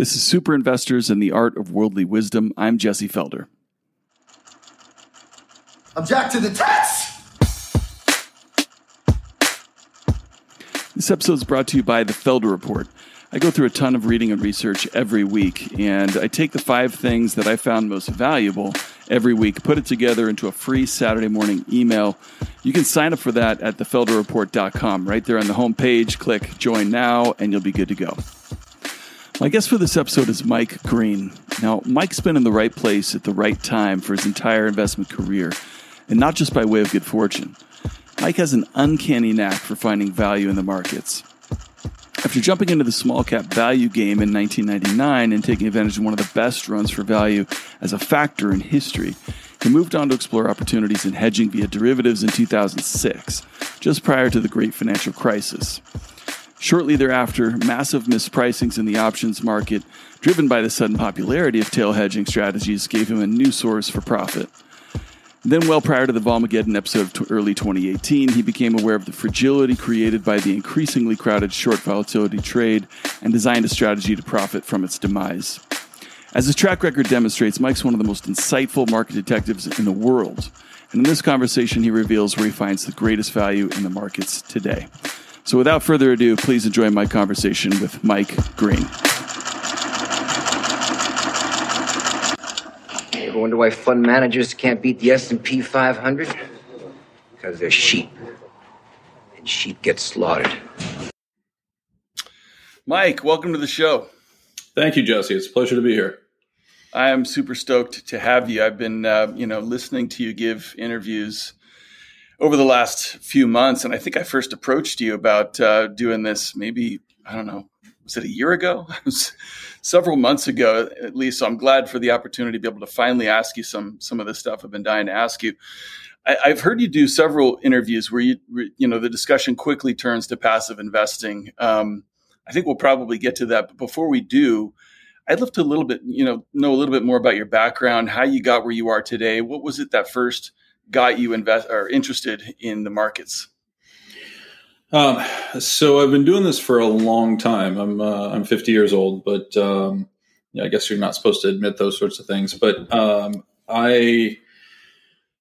This is Super Investors and the Art of Worldly Wisdom. I'm Jesse Felder. Object to the text! This episode is brought to you by the Felder Report. I go through a ton of reading and research every week, and I take the five things that I found most valuable every week, put it together into a free Saturday morning email. You can sign up for that at thefelderreport.com. Right there on the homepage, click join now, and you'll be good to go. My guest for this episode is Mike Green. Now, Mike's been in the right place at the right time for his entire investment career, and not just by way of good fortune. Mike has an uncanny knack for finding value in the markets. After jumping into the small cap value game in 1999 and taking advantage of one of the best runs for value as a factor in history, he moved on to explore opportunities in hedging via derivatives in 2006, just prior to the great financial crisis. Shortly thereafter, massive mispricings in the options market, driven by the sudden popularity of tail hedging strategies, gave him a new source for profit. Then, well prior to the Volmageddon episode of early 2018, he became aware of the fragility created by the increasingly crowded short volatility trade and designed a strategy to profit from its demise. As his track record demonstrates, Mike's one of the most insightful market detectives in the world. And in this conversation, he reveals where he finds the greatest value in the markets today. So, without further ado, please enjoy my conversation with Mike Green. You wonder why fund managers can't beat the S&P 500? Because they're sheep. And sheep get slaughtered. Mike, welcome to the show. Thank you, Jesse. It's a pleasure to be here. I am super stoked to have you. I've been, uh, you know, listening to you give interviews over the last few months, and I think I first approached you about uh, doing this maybe I don't know, was it a year ago? several months ago, at least. So I'm glad for the opportunity to be able to finally ask you some some of the stuff I've been dying to ask you. I, have heard you do several interviews where you you know the discussion quickly turns to passive investing. Um, I think we'll probably get to that, but before we do, I'd love to a little bit you know know a little bit more about your background, how you got where you are today. What was it that first got you invest or interested in the markets? Um, so I've been doing this for a long time. I'm uh, I'm 50 years old, but um, yeah, I guess you're not supposed to admit those sorts of things. But um, I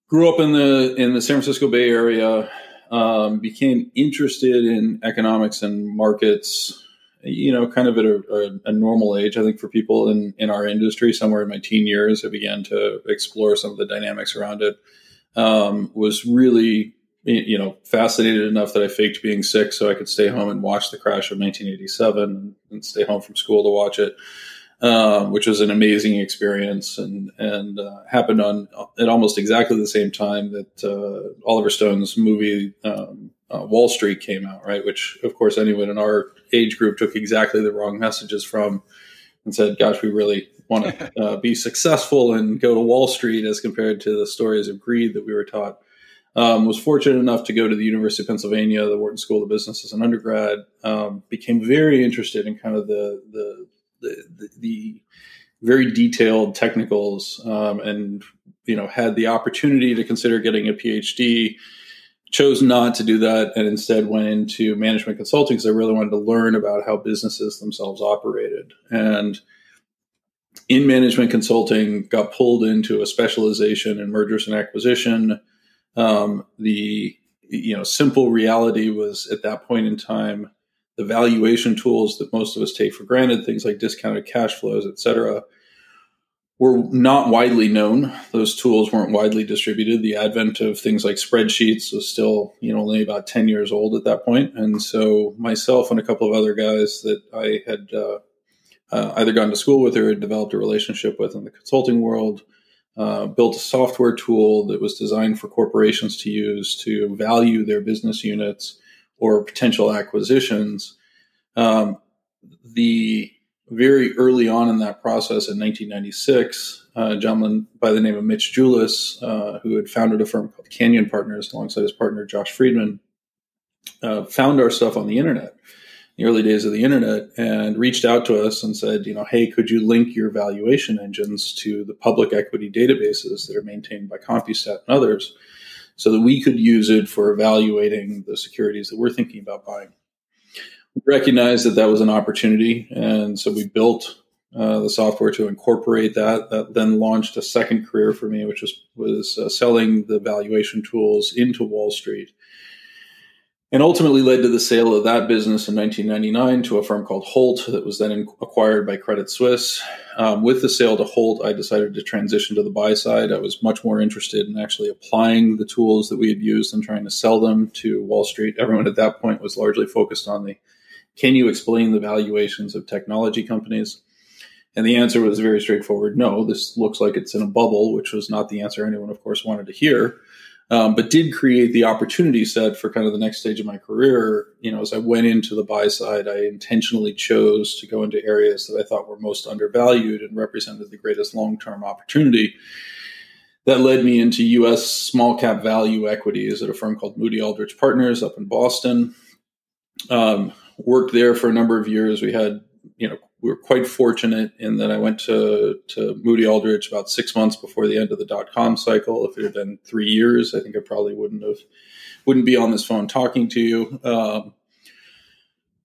grew up in the in the San Francisco Bay Area. Um, became interested in economics and markets. You know, kind of at a, a, a, normal age. I think for people in in our industry, somewhere in my teen years, I began to explore some of the dynamics around it. Um, was really you know, fascinated enough that I faked being sick so I could stay home and watch the crash of 1987 and stay home from school to watch it, um, which was an amazing experience and and uh, happened on at almost exactly the same time that uh, Oliver Stone's movie um, uh, Wall Street came out, right? Which, of course, anyone in our age group took exactly the wrong messages from and said, "Gosh, we really." Want to uh, be successful and go to Wall Street as compared to the stories of greed that we were taught. Um, was fortunate enough to go to the University of Pennsylvania, the Wharton School of Business as an undergrad. Um, became very interested in kind of the the the, the, the very detailed technicals, um, and you know had the opportunity to consider getting a PhD. Chose not to do that, and instead went into management consulting because I really wanted to learn about how businesses themselves operated. And in management consulting, got pulled into a specialization in mergers and acquisition um, the you know simple reality was at that point in time the valuation tools that most of us take for granted, things like discounted cash flows, et cetera, were not widely known. Those tools weren't widely distributed. The advent of things like spreadsheets was still, you know, only about 10 years old at that point. And so myself and a couple of other guys that I had uh, uh, either gone to school with or developed a relationship with in the consulting world uh, built a software tool that was designed for corporations to use to value their business units or potential acquisitions. Um, the very early on in that process in 1996, uh, a gentleman by the name of Mitch Julis, uh, who had founded a firm called Canyon Partners alongside his partner Josh Friedman, uh, found our stuff on the internet the early days of the internet and reached out to us and said, you know, hey, could you link your valuation engines to the public equity databases that are maintained by CompuStat and others so that we could use it for evaluating the securities that we're thinking about buying. We recognized that that was an opportunity. And so we built uh, the software to incorporate that. That then launched a second career for me, which was was uh, selling the valuation tools into Wall Street and ultimately led to the sale of that business in 1999 to a firm called Holt that was then acquired by Credit Suisse. Um, with the sale to Holt, I decided to transition to the buy side. I was much more interested in actually applying the tools that we had used and trying to sell them to Wall Street. Everyone at that point was largely focused on the can you explain the valuations of technology companies? And the answer was very straightforward no, this looks like it's in a bubble, which was not the answer anyone, of course, wanted to hear um, but did create the opportunity set for kind of the next stage of my career. You know, as I went into the buy side, I intentionally chose to go into areas that I thought were most undervalued and represented the greatest long term opportunity. That led me into U.S. small cap value equities at a firm called Moody Aldrich Partners up in Boston. Um, worked there for a number of years. We had, you know, we were quite fortunate in that I went to, to Moody Aldrich about six months before the end of the dot com cycle. If it had been three years, I think I probably wouldn't have wouldn't be on this phone talking to you. Um,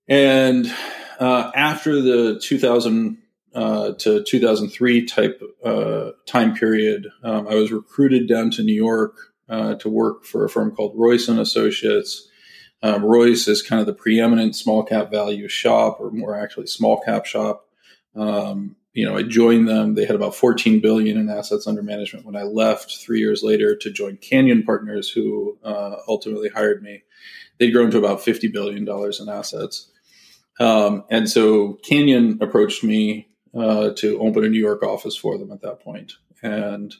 and uh, after the 2000 uh, to 2003 type uh, time period, um, I was recruited down to New York uh, to work for a firm called Royce and Associates um, Royce is kind of the preeminent small cap value shop, or more actually small cap shop. Um, you know, I joined them. They had about 14 billion in assets under management when I left three years later to join Canyon Partners, who uh, ultimately hired me. They'd grown to about 50 billion dollars in assets. Um, and so Canyon approached me uh, to open a New York office for them at that point. And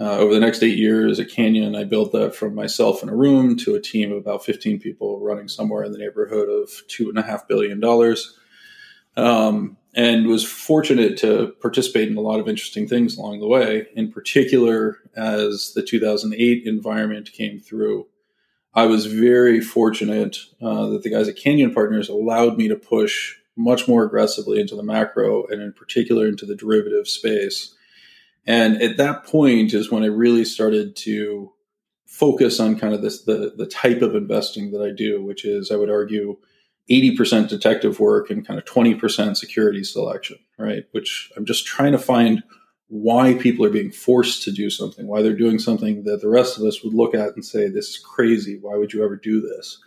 uh, over the next eight years at Canyon, I built that from myself in a room to a team of about 15 people running somewhere in the neighborhood of $2.5 billion. Um, and was fortunate to participate in a lot of interesting things along the way. In particular, as the 2008 environment came through, I was very fortunate uh, that the guys at Canyon Partners allowed me to push much more aggressively into the macro and, in particular, into the derivative space. And at that point is when I really started to focus on kind of this the the type of investing that I do, which is I would argue 80% detective work and kind of 20% security selection, right? Which I'm just trying to find why people are being forced to do something, why they're doing something that the rest of us would look at and say, this is crazy. Why would you ever do this?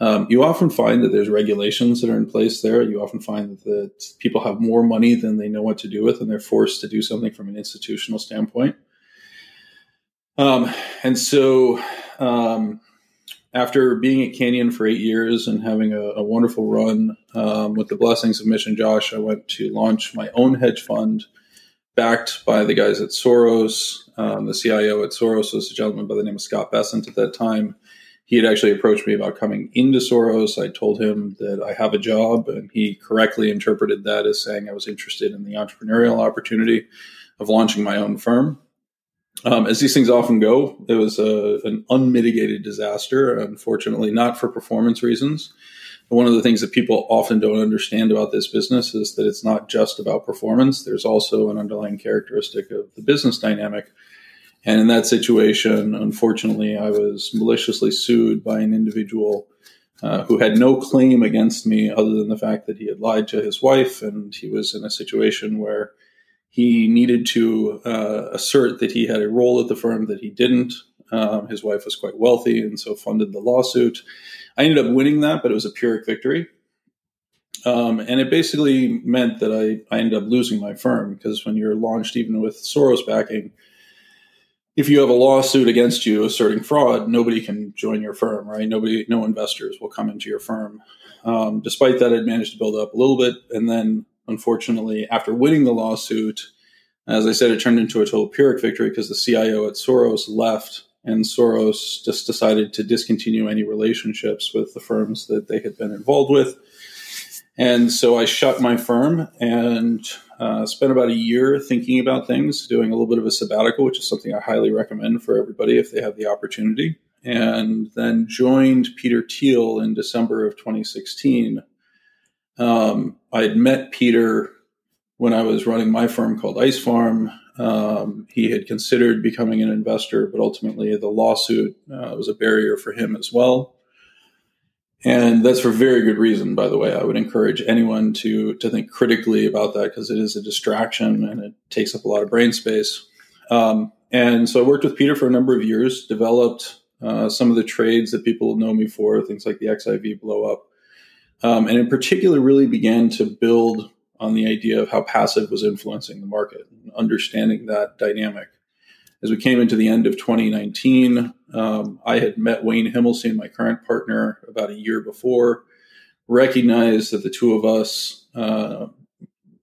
Um, you often find that there's regulations that are in place there. You often find that, people have more money than they know what to do with, and they're forced to do something from an institutional standpoint. Um, and so, um, after being at Canyon for eight years and having a, a wonderful run um, with the blessings of Mitch and Josh, I went to launch my own hedge fund, backed by the guys at Soros. Um, the CIO at Soros was a gentleman by the name of Scott Bessent at that time he had actually approached me about coming into Soros. I told him that I have a job, and he correctly interpreted that as saying I was interested in the entrepreneurial opportunity of launching my own firm. Um, as these things often go, it was a, an unmitigated disaster, unfortunately, not for performance reasons. one of the things that people often don't understand about this business is that it's not just about performance. There's also an underlying characteristic of the business dynamic and in that situation, unfortunately, I was maliciously sued by an individual uh, who had no claim against me other than the fact that he had lied to his wife and he was in a situation where he needed to uh, assert that he had a role at the firm that he didn't. Um, his wife was quite wealthy and so funded the lawsuit. I ended up winning that, but it was a Pyrrhic victory. Um, and it basically meant that I, I ended up losing my firm because when you're launched, even with Soros backing, if you have a lawsuit against you asserting fraud, nobody can join your firm, right? Nobody, no investors will come into your firm. Um, despite that, I'd managed to build up a little bit, and then unfortunately, after winning the lawsuit, as I said, it turned into a total Pyrrhic victory because the CIO at Soros left, and Soros just decided to discontinue any relationships with the firms that they had been involved with. And so I shut my firm and uh, spent about a year thinking about things, doing a little bit of a sabbatical, which is something I highly recommend for everybody if they have the opportunity. And then joined Peter Thiel in December of 2016. Um, I had met Peter when I was running my firm called Ice Farm. Um, he had considered becoming an investor, but ultimately the lawsuit uh, was a barrier for him as well. And that's for very good reason, by the way. I would encourage anyone to to think critically about that because it is a distraction and it takes up a lot of brain space. Um, and so I worked with Peter for a number of years, developed uh, some of the trades that people know me for, things like the XIV blow up, um, and in particular, really began to build on the idea of how passive was influencing the market, and understanding that dynamic. As we came into the end of 2019, um, I had met Wayne Himelsein, my current partner, about a year before, recognized that the two of us uh,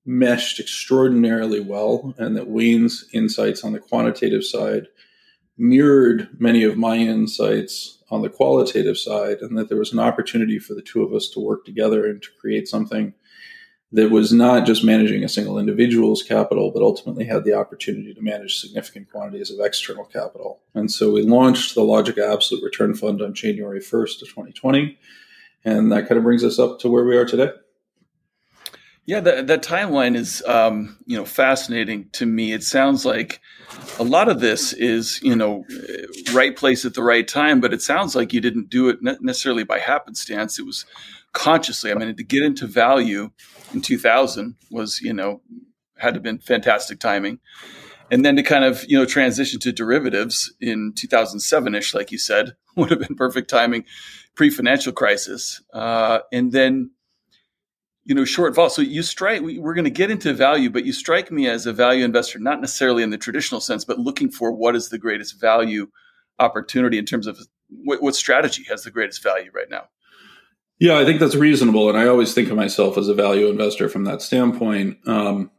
meshed extraordinarily well, and that Wayne's insights on the quantitative side mirrored many of my insights on the qualitative side, and that there was an opportunity for the two of us to work together and to create something that was not just managing a single individual's capital, but ultimately had the opportunity to manage significant quantities of external capital. And so we launched the Logica Absolute Return Fund on January 1st of 2020. And that kind of brings us up to where we are today. Yeah, that, that timeline is, um, you know, fascinating to me. It sounds like a lot of this is, you know, right place at the right time, but it sounds like you didn't do it necessarily by happenstance. It was consciously. I mean, to get into value in 2000 was, you know, had to been fantastic timing. And then to kind of, you know, transition to derivatives in 2007 ish, like you said, would have been perfect timing pre financial crisis. Uh, and then, you know, short vol. So you strike, we, are going to get into value, but you strike me as a value investor, not necessarily in the traditional sense, but looking for what is the greatest value opportunity in terms of what, what strategy has the greatest value right now. Yeah, I think that's reasonable. And I always think of myself as a value investor from that standpoint. Um,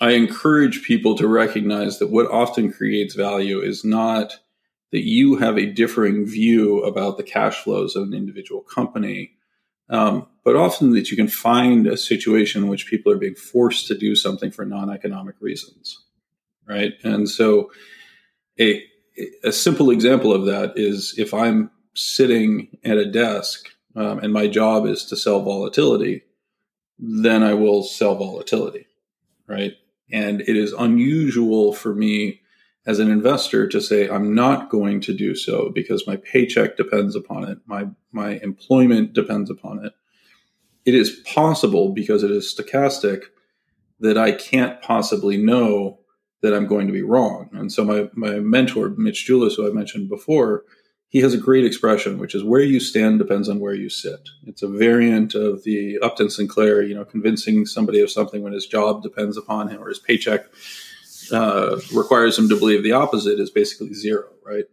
I encourage people to recognize that what often creates value is not that you have a differing view about the cash flows of an individual company, um, but often that you can find a situation in which people are being forced to do something for non economic reasons. Right. And so a, a simple example of that is if I'm sitting at a desk um, and my job is to sell volatility, then I will sell volatility, right? And it is unusual for me as an investor to say I'm not going to do so because my paycheck depends upon it, my my employment depends upon it. It is possible because it is stochastic that I can't possibly know that I'm going to be wrong. And so my my mentor Mitch Julis, who I mentioned before, he has a great expression, which is where you stand depends on where you sit. It's a variant of the Upton Sinclair, you know, convincing somebody of something when his job depends upon him or his paycheck uh, requires him to believe the opposite is basically zero, right?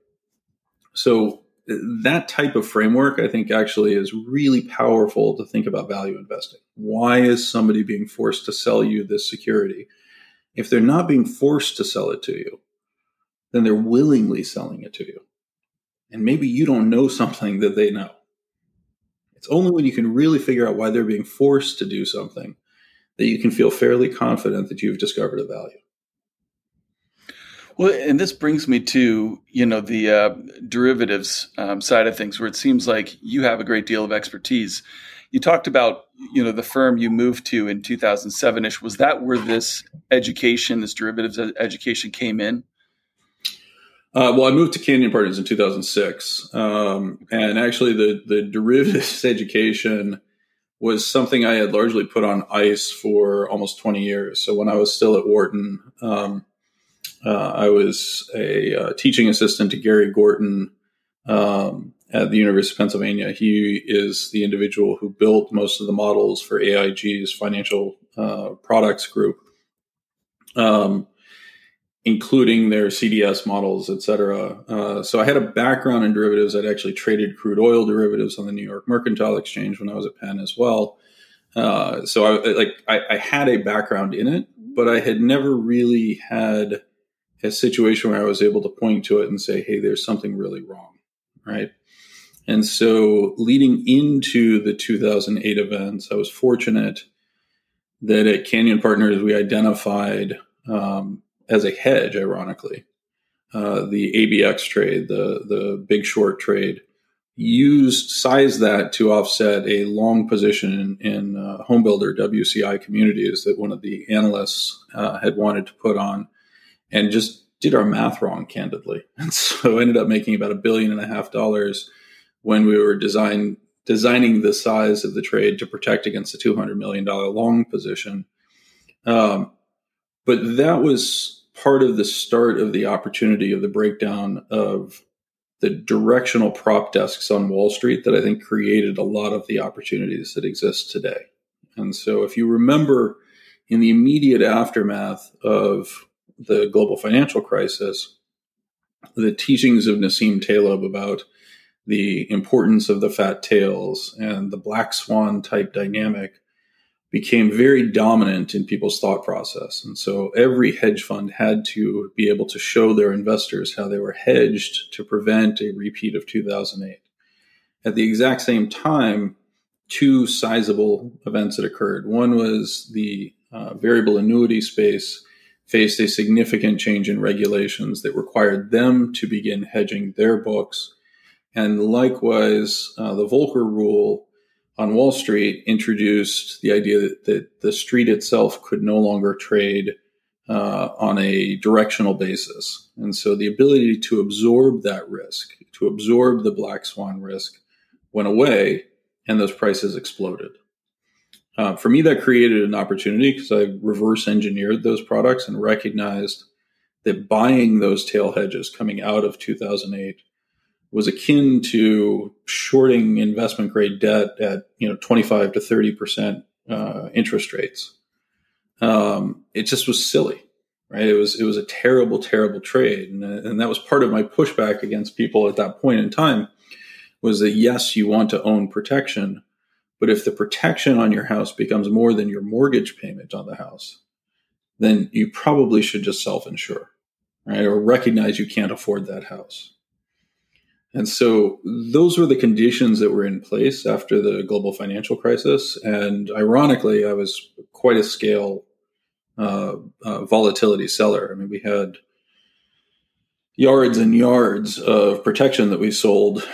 So that type of framework, I think, actually is really powerful to think about value investing. Why is somebody being forced to sell you this security? If they're not being forced to sell it to you, then they're willingly selling it to you and maybe you don't know something that they know. It's only when you can really figure out why they're being forced to do something that you can feel fairly confident that you've discovered a value. Well, and this brings me to you know the uh, derivatives um, side of things, where it seems like you have a great deal of expertise. You talked about you know the firm you moved to in 2007 ish. Was that where this education, this derivatives education, came in? Uh, well, I moved to Canyon Partners in 2006, um, and actually, the the derivatives education was something I had largely put on ice for almost 20 years. So when I was still at Wharton, um, uh, I was a uh, teaching assistant to Gary Gorton um, at the University of Pennsylvania. He is the individual who built most of the models for AIG's financial uh, products group. Um, including their CDS models, et cetera. Uh, so I had a background in derivatives. I'd actually traded crude oil derivatives on the New York Mercantile Exchange when I was at Penn as well. Uh, so I like I, I, had a background in it, but I had never really had a situation where I was able to point to it and say, "Hey, there's something really wrong," right? And so, leading into the 2008 events, I was fortunate that at Canyon Partners we identified um, as a hedge, ironically. Uh, the ABX trade, the the big short trade, used size that to offset a long position in, in uh, homebuilder WCI communities that one of the analysts uh, had wanted to put on, and just did our math wrong, candidly, and so ended up making about a billion and a half dollars when we were design designing the size of the trade to protect against a $200 million long position. Um, but that was part of the start of the opportunity of the breakdown of the directional prop desks on Wall Street that I think created a lot of the opportunities that exist today. And so, if you remember in the immediate aftermath of the global financial crisis, the teachings of Nassim Taleb about the importance of the fat tails and the black swan type dynamic became very dominant in people's thought process. And so every hedge fund had to be able to show their investors how they were hedged to prevent a repeat of 2008. At the exact same time, two sizable events had occurred. One was the uh, variable annuity space faced a significant change in regulations that required them to begin hedging their books. And likewise, uh, the Volcker rule on Wall Street introduced the idea that, that the street itself could no longer trade uh, on a directional basis. And so the ability to absorb that risk, to absorb the black swan risk, went away and those prices exploded. Uh, for me, that created an opportunity because I reverse engineered those products and recognized that buying those tail hedges coming out of 2008 was akin to shorting investment grade debt at you know 25 to 30 percent uh, interest rates. Um, it just was silly, right? It was it was a terrible, terrible trade, and, and that was part of my pushback against people at that point in time. Was that yes, you want to own protection, but if the protection on your house becomes more than your mortgage payment on the house, then you probably should just self insure, right? Or recognize you can't afford that house. And so those were the conditions that were in place after the global financial crisis. And ironically, I was quite a scale uh, uh, volatility seller. I mean, we had yards and yards of protection that we sold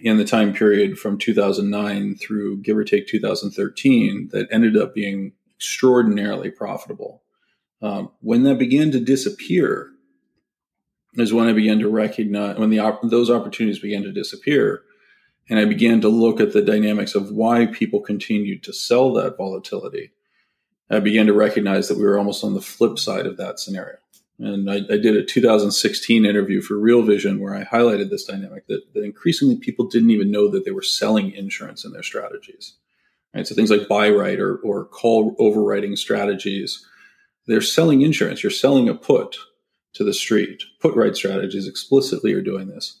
in the time period from 2009 through give or take 2013 that ended up being extraordinarily profitable. Um, when that began to disappear, is when I began to recognize when the those opportunities began to disappear, and I began to look at the dynamics of why people continued to sell that volatility. I began to recognize that we were almost on the flip side of that scenario. And I, I did a 2016 interview for Real Vision where I highlighted this dynamic that, that increasingly people didn't even know that they were selling insurance in their strategies. Right? So things like buy right or, or call overwriting strategies, they're selling insurance. You're selling a put to the street. Put right strategies explicitly are doing this.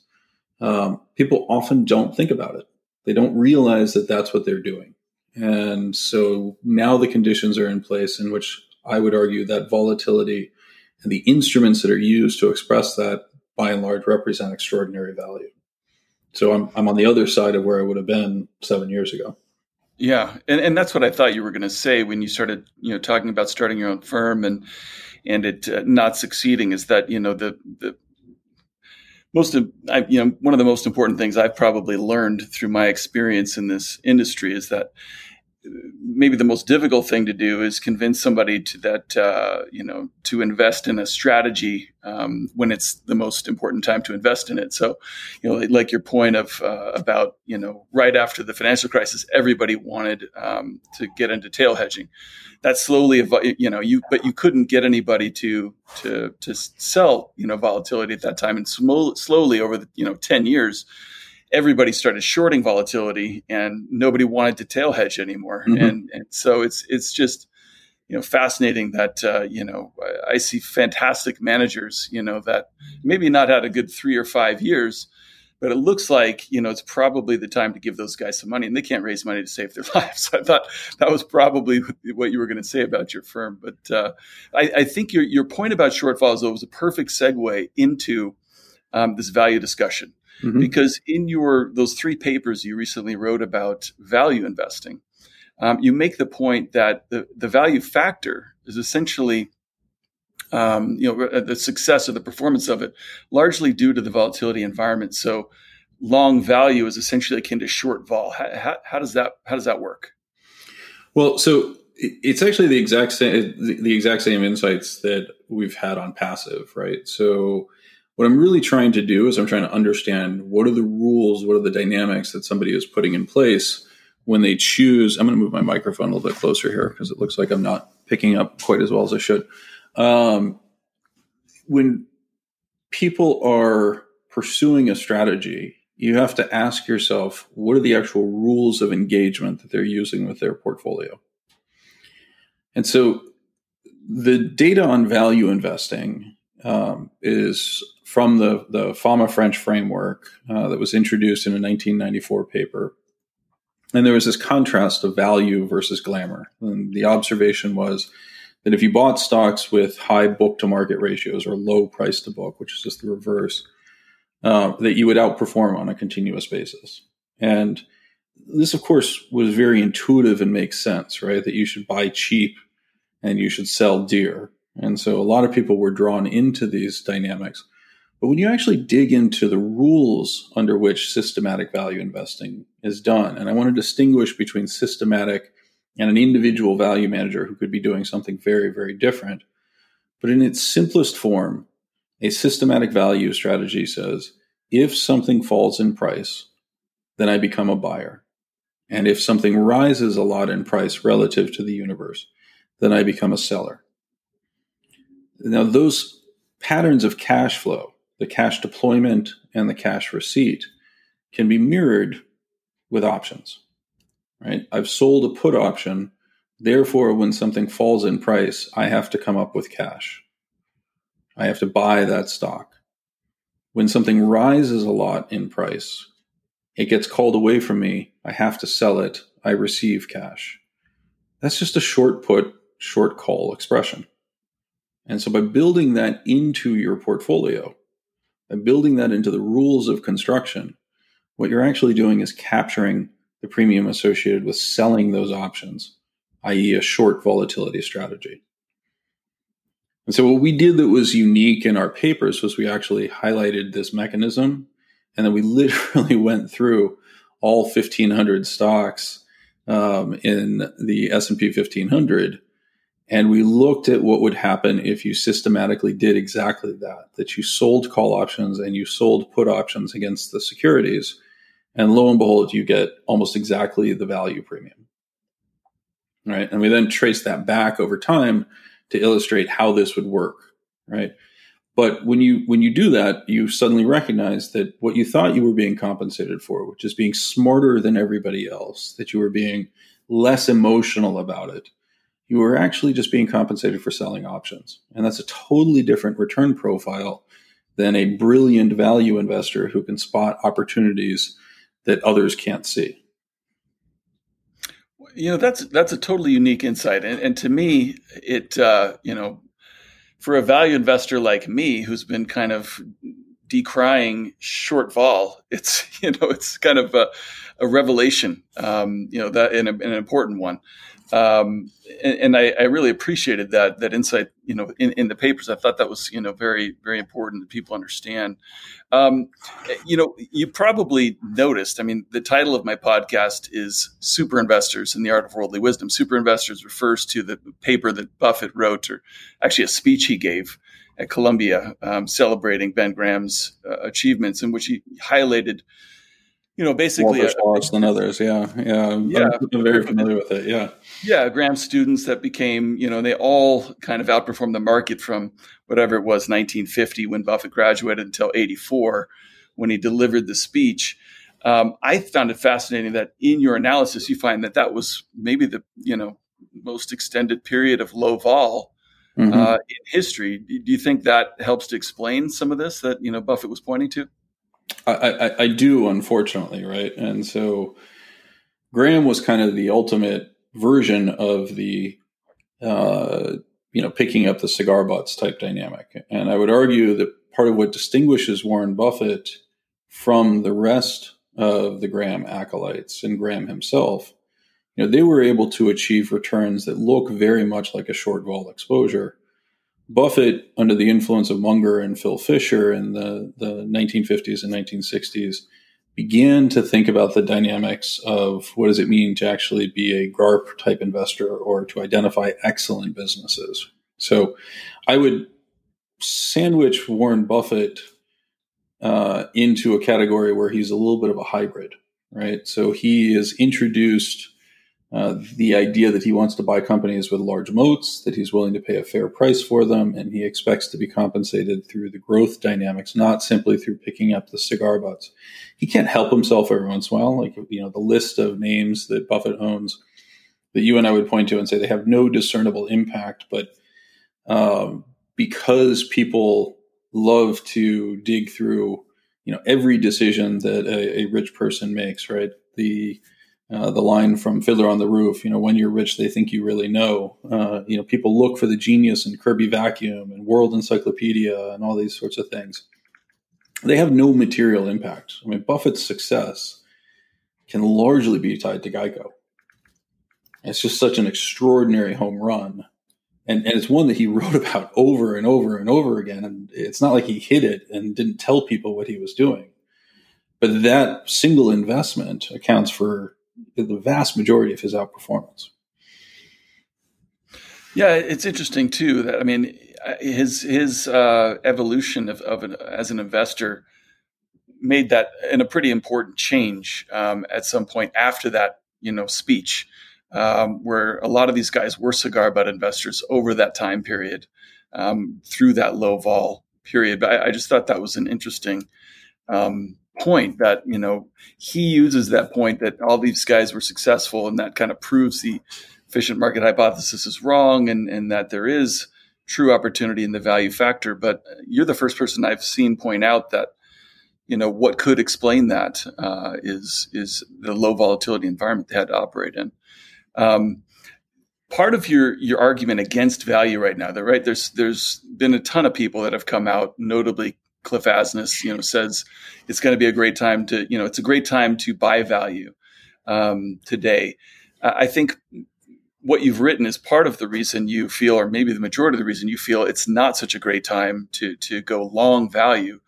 Um, people often don't think about it. They don't realize that that's what they're doing. And so now the conditions are in place in which I would argue that volatility and the instruments that are used to express that by and large represent extraordinary value. So I'm, I'm on the other side of where I would have been seven years ago. Yeah, and, and that's what I thought you were going to say when you started, you know, talking about starting your own firm and and it uh, not succeeding is that you know the the most I, you know one of the most important things I've probably learned through my experience in this industry is that maybe the most difficult thing to do is convince somebody to that uh, you know to invest in a strategy um, when it's the most important time to invest in it. So, you know, like your point of uh, about you know right after the financial crisis, everybody wanted um, to get into tail hedging. That slowly, you know, you but you couldn't get anybody to to to sell you know volatility at that time, and slowly over the you know ten years everybody started shorting volatility and nobody wanted to tail hedge anymore. Mm-hmm. And, and so it's, it's just, you know, fascinating that, uh, you know, I see fantastic managers, you know, that maybe not had a good three or five years, but it looks like, you know, it's probably the time to give those guys some money and they can't raise money to save their lives. So I thought that was probably what you were going to say about your firm. But uh, I, I, think your, your point about short vols, though, was a perfect segue into um, this value discussion mm-hmm. because in your those three papers you recently wrote about value investing, um, you make the point that the, the value factor is essentially um, you know uh, the success or the performance of it largely due to the volatility environment. So long value is essentially akin to short vol. How, how, how does that how does that work? Well, so it's actually the exact same the exact same insights that we've had on passive, right? So What I'm really trying to do is I'm trying to understand what are the rules, what are the dynamics that somebody is putting in place when they choose. I'm going to move my microphone a little bit closer here because it looks like I'm not picking up quite as well as I should. Um, when people are pursuing a strategy, you have to ask yourself what are the actual rules of engagement that they're using with their portfolio? And so the data on value investing um, is from the, the Fama French framework uh, that was introduced in a 1994 paper. And there was this contrast of value versus glamour. And the observation was that if you bought stocks with high book to market ratios or low price to book, which is just the reverse, uh, that you would outperform on a continuous basis. And this, of course, was very intuitive and makes sense, right? That you should buy cheap and you should sell dear. And so a lot of people were drawn into these dynamics. But when you actually dig into the rules under which systematic value investing is done, and I want to distinguish between systematic and an individual value manager who could be doing something very, very different. But in its simplest form, a systematic value strategy says if something falls in price, then I become a buyer. And if something rises a lot in price relative to the universe, then I become a seller. Now, those patterns of cash flow, the cash deployment and the cash receipt, can be mirrored with options, right? I've sold a put option. Therefore, when something falls in price, I have to come up with cash. I have to buy that stock. When something rises a lot in price, it gets called away from me. I have to sell it. I receive cash. That's just a short put, short call expression. And so by building that into your portfolio, by building that into the rules of construction, what you're actually doing is capturing the premium associated with selling those options, i.e., a short volatility strategy. And so what we did that was unique in our papers was we actually highlighted this mechanism and then we literally went through all 1500 stocks um, in the S&P 1500 and we looked at what would happen if you systematically did exactly that that you sold call options and you sold put options against the securities. And lo and behold you get almost exactly the value premium. Right? And we then trace that back over time to illustrate how this would work, right? But when you when you do that, you suddenly recognize that what you thought you were being compensated for, which is being smarter than everybody else, that you were being less emotional about it, you are actually just being compensated for selling options. And that's a totally different return profile than a brilliant value investor who can spot opportunities that others can't see. You know, that's that's a totally unique insight, and, and to me, it uh, you know, for a value investor like me, who's been kind of decrying short vol, it's you know, it's kind of a, a revelation, um, you know, that and, an important one um, and, and I, I, really appreciated that that insight. You know, in, in, the papers, I thought that was you know very very important that people understand. Um, you know, you probably noticed. I mean, the title of my podcast is "Super Investors and the Art of Worldly Wisdom." Super Investors refers to the paper that Buffett wrote, or actually a speech he gave at Columbia, um, celebrating Ben Graham's uh, achievements, in which he highlighted you know, basically more a, than others. Yeah, yeah, yeah. I'm very familiar with it. Yeah, yeah. Graham students that became, you know, they all kind of outperformed the market from whatever it was, 1950 when Buffett graduated until 84 when he delivered the speech. Um, I found it fascinating that in your analysis you find that that was maybe the you know most extended period of low vol mm-hmm. uh, in history. Do you think that helps to explain some of this that you know Buffett was pointing to? I, I, I do, unfortunately, right? And so Graham was kind of the ultimate version of the, uh, you know, picking up the cigar butts type dynamic. And I would argue that part of what distinguishes Warren Buffett from the rest of the Graham acolytes and Graham himself, you know, they were able to achieve returns that look very much like a short vol exposure Buffett, under the influence of Munger and Phil Fisher in the, the 1950s and 1960s, began to think about the dynamics of what does it mean to actually be a GARP type investor or to identify excellent businesses. So I would sandwich Warren Buffett uh, into a category where he's a little bit of a hybrid, right? So he has introduced uh, the idea that he wants to buy companies with large moats, that he's willing to pay a fair price for them, and he expects to be compensated through the growth dynamics, not simply through picking up the cigar butts. He can't help himself every once in a while, like you know the list of names that Buffett owns that you and I would point to and say they have no discernible impact, but um, because people love to dig through, you know, every decision that a, a rich person makes, right? The uh, the line from Fiddler on the Roof, you know, when you're rich, they think you really know. Uh, you know, people look for the genius in Kirby Vacuum and World Encyclopedia and all these sorts of things. They have no material impact. I mean, Buffett's success can largely be tied to Geico. It's just such an extraordinary home run. And, and it's one that he wrote about over and over and over again. And it's not like he hid it and didn't tell people what he was doing. But that single investment accounts for the vast majority of his outperformance. Yeah, it's interesting too that I mean his his uh, evolution of, of an, as an investor made that in a pretty important change um, at some point after that you know speech, um, where a lot of these guys were cigar butt investors over that time period um, through that low vol period. But I, I, just thought that was an interesting um, point that you know he uses that point that all these guys were successful and that kind of proves the efficient market hypothesis is wrong and and that there is true opportunity in the value factor. But you're the first person i've seen point out that you know what could explain that uh, is is the low volatility environment they had to operate in. Um, part of your your argument against value right now that right? There's there's been a ton of people that have come out notably Cliff Asness, you know, says it's going to be a great time to, you know, it's a great time to buy value um, today. I think what you've written is part of the reason you feel, or maybe the majority of the reason you feel it's not such a great time to to go long value,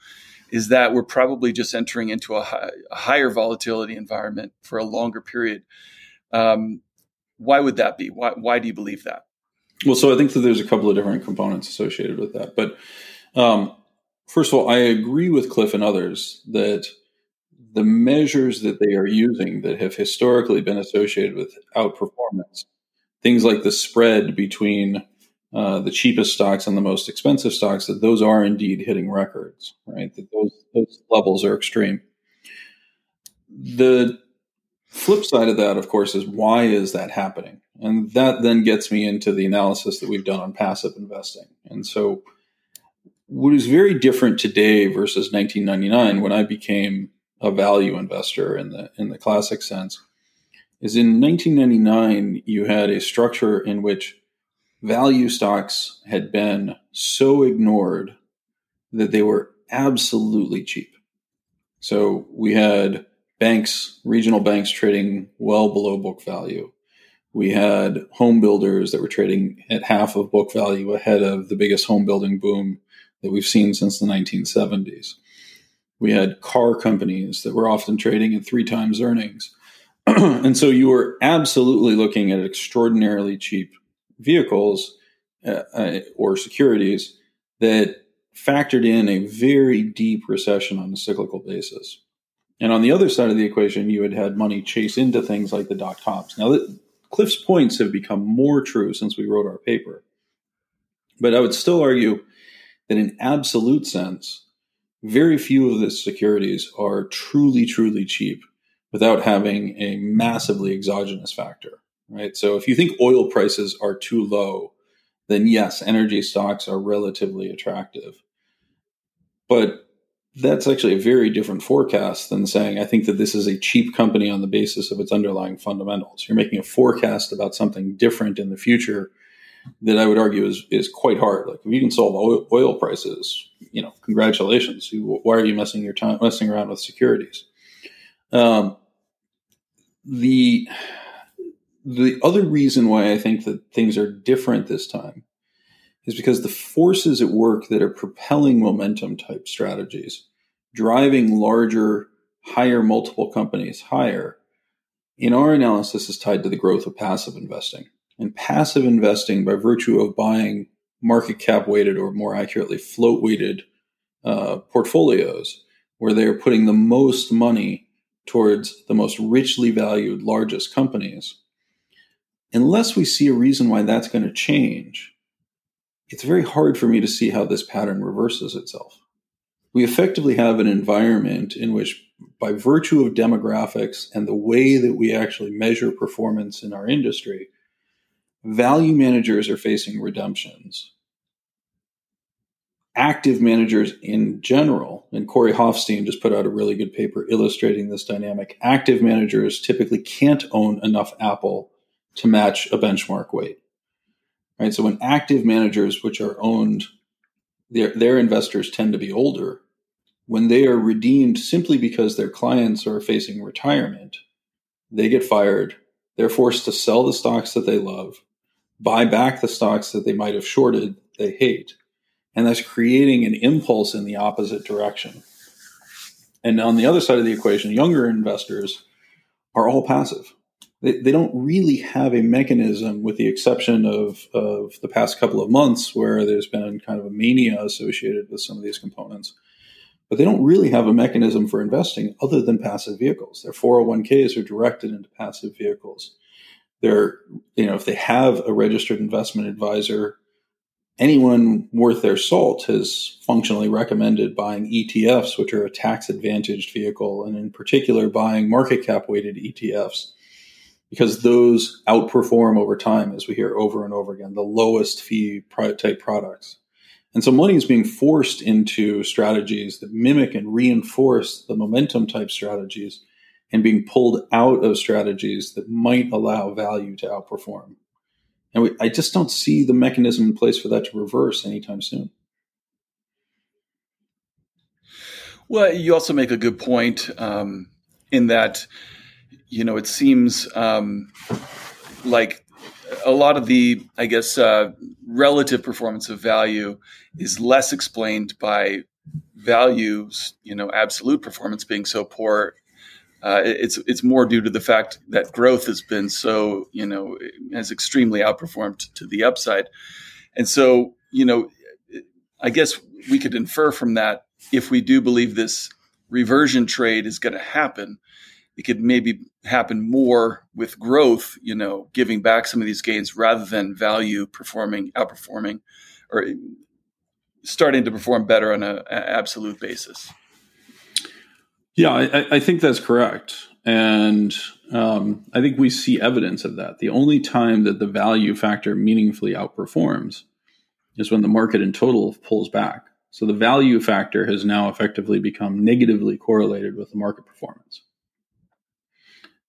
is that we're probably just entering into a, high, a higher volatility environment for a longer period. Um, why would that be? Why why do you believe that? Well, so I think that there's a couple of different components associated with that, but um, First of all, I agree with Cliff and others that the measures that they are using that have historically been associated with outperformance, things like the spread between uh, the cheapest stocks and the most expensive stocks, that those are indeed hitting records, right? That those, those levels are extreme. The flip side of that, of course, is why is that happening? And that then gets me into the analysis that we've done on passive investing. And so, what is very different today versus 1999 when I became a value investor in the in the classic sense is in 1999 you had a structure in which value stocks had been so ignored that they were absolutely cheap. So we had banks, regional banks trading well below book value. We had home builders that were trading at half of book value ahead of the biggest home building boom that we've seen since the 1970s. We had car companies that were often trading at three times earnings. and so you were absolutely looking at extraordinarily cheap vehicles uh, uh, or securities that factored in a very deep recession on a cyclical basis. And on the other side of the equation, you had had money chase into things like the dot coms. Now, Cliff's points have become more true since we wrote our paper. But I would still argue that in absolute sense, very few of the securities are truly, truly cheap without having a massively exogenous factor, right? So if you think oil prices are too low, then yes, energy stocks are relatively attractive. But that's actually a very different forecast than saying, I think that this is a cheap company on the basis of its underlying fundamentals. You're making a forecast about something different in the future that I would argue is is quite hard. Like if you can solve oil, oil prices, you know, congratulations. Why are you messing your time messing around with securities? Um, the the other reason why I think that things are different this time is because the forces at work that are propelling momentum type strategies, driving larger, higher multiple companies higher, in our analysis is tied to the growth of passive investing. And passive investing, by virtue of buying market cap weighted or more accurately float weighted uh, portfolios, where they are putting the most money towards the most richly valued, largest companies, unless we see a reason why that's going to change, it's very hard for me to see how this pattern reverses itself. We effectively have an environment in which, by virtue of demographics and the way that we actually measure performance in our industry, value managers are facing redemptions. Active managers in general, and Corey Hoffstein just put out a really good paper illustrating this dynamic. Active managers typically can't own enough Apple to match a benchmark weight. Right? So when active managers, which are owned, their, their investors tend to be older, when they are redeemed simply because their clients are facing retirement, they get fired. They're forced to sell the stocks that they love, buy back the stocks that they might have shorted they hate, and that's creating an impulse in the opposite direction. And on the other side of the equation, younger investors are all passive they, they don't really have a mechanism, with the exception of, of the past couple of months, where there's been kind of a mania associated with some of these components. But they don't really have a mechanism for investing other than passive vehicles. Their 401ks are directed into passive vehicles. They're, you know, if they have a registered investment advisor, anyone worth their salt has functionally recommended buying ETFs, which are a tax advantaged vehicle, and in particular, buying market cap weighted ETFs because those outperform over time, as we hear over and over again, the lowest fee type products. And so money is being forced into strategies that mimic and reinforce the momentum type strategies and being pulled out of strategies that might allow value to outperform. And we, I just don't see the mechanism in place for that to reverse anytime soon. Well, you also make a good point um, in that you know, it seems um, like a lot of the, I guess, uh, relative performance of value is less explained by values, you know, absolute performance being so poor. Uh, it's it's more due to the fact that growth has been so, you know, has extremely outperformed to the upside, and so, you know, I guess we could infer from that if we do believe this reversion trade is going to happen, it could maybe happen more with growth, you know, giving back some of these gains rather than value performing, outperforming, or starting to perform better on an absolute basis. Yeah, I, I, think that's correct. And um, I think we see evidence of that. The only time that the value factor meaningfully outperforms is when the market in total pulls back. So the value factor has now effectively become negatively correlated with the market performance.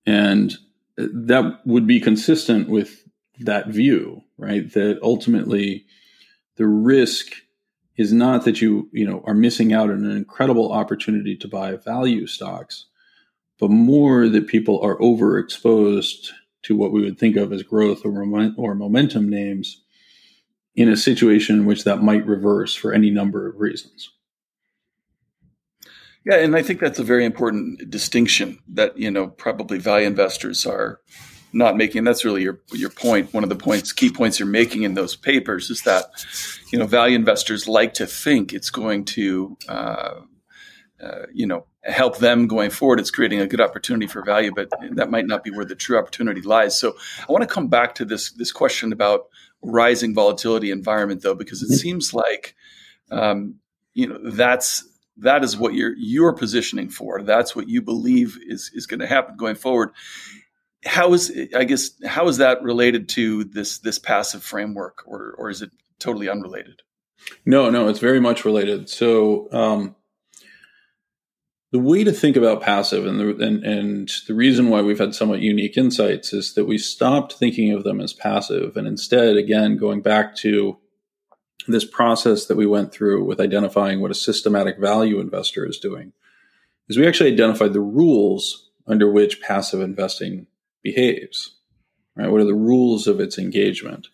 And that would be consistent with that view, right? That ultimately the risk is not that you, you know, are missing out on an incredible opportunity to buy value stocks, but more that people are overexposed to what we would think of as growth or, or momentum names in a situation in which that might reverse for any number of reasons. Yeah, and I think that's a very important distinction that you know probably value investors are not making. That's really your your point. One of the points, key points you're making in those papers is that you know value investors like to think it's going to uh, uh, you know help them going forward. It's creating a good opportunity for value, but that might not be where the true opportunity lies. So I want to come back to this this question about rising volatility environment, though, because it mm-hmm. seems like um, you know that's that is what you're you're positioning for. That's what you believe is is going to happen going forward. How is I guess how is that related to this this passive framework, or or is it totally unrelated? No, no, it's very much related. So um, the way to think about passive and the and, and the reason why we've had somewhat unique insights is that we stopped thinking of them as passive and instead again going back to this process that we went through with identifying what a systematic value investor is doing is we actually identified the rules under which passive investing behaves. Right? What are the rules of its engagement?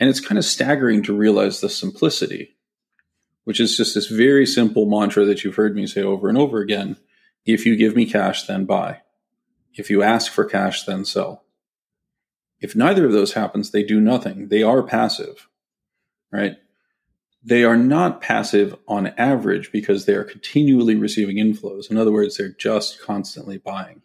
And it's kind of staggering to realize the simplicity, which is just this very simple mantra that you've heard me say over and over again. If you give me cash, then buy. If you ask for cash, then sell. If neither of those happens, they do nothing. They are passive right? they are not passive on average because they are continually receiving inflows. In other words, they're just constantly buying.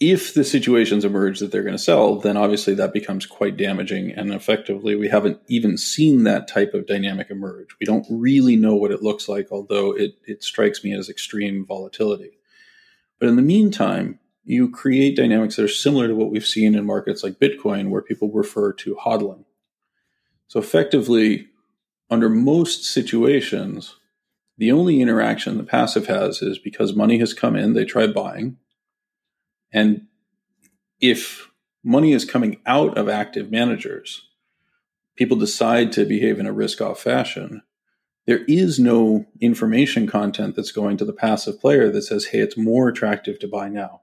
If the situations emerge that they're going to sell, then obviously that becomes quite damaging. And effectively, we haven't even seen that type of dynamic emerge. We don't really know what it looks like, although it, it strikes me as extreme volatility. But in the meantime, you create dynamics that are similar to what we've seen in markets like Bitcoin, where people refer to hodling so effectively, under most situations, the only interaction the passive has is because money has come in, they try buying. And if money is coming out of active managers, people decide to behave in a risk off fashion. There is no information content that's going to the passive player that says, hey, it's more attractive to buy now.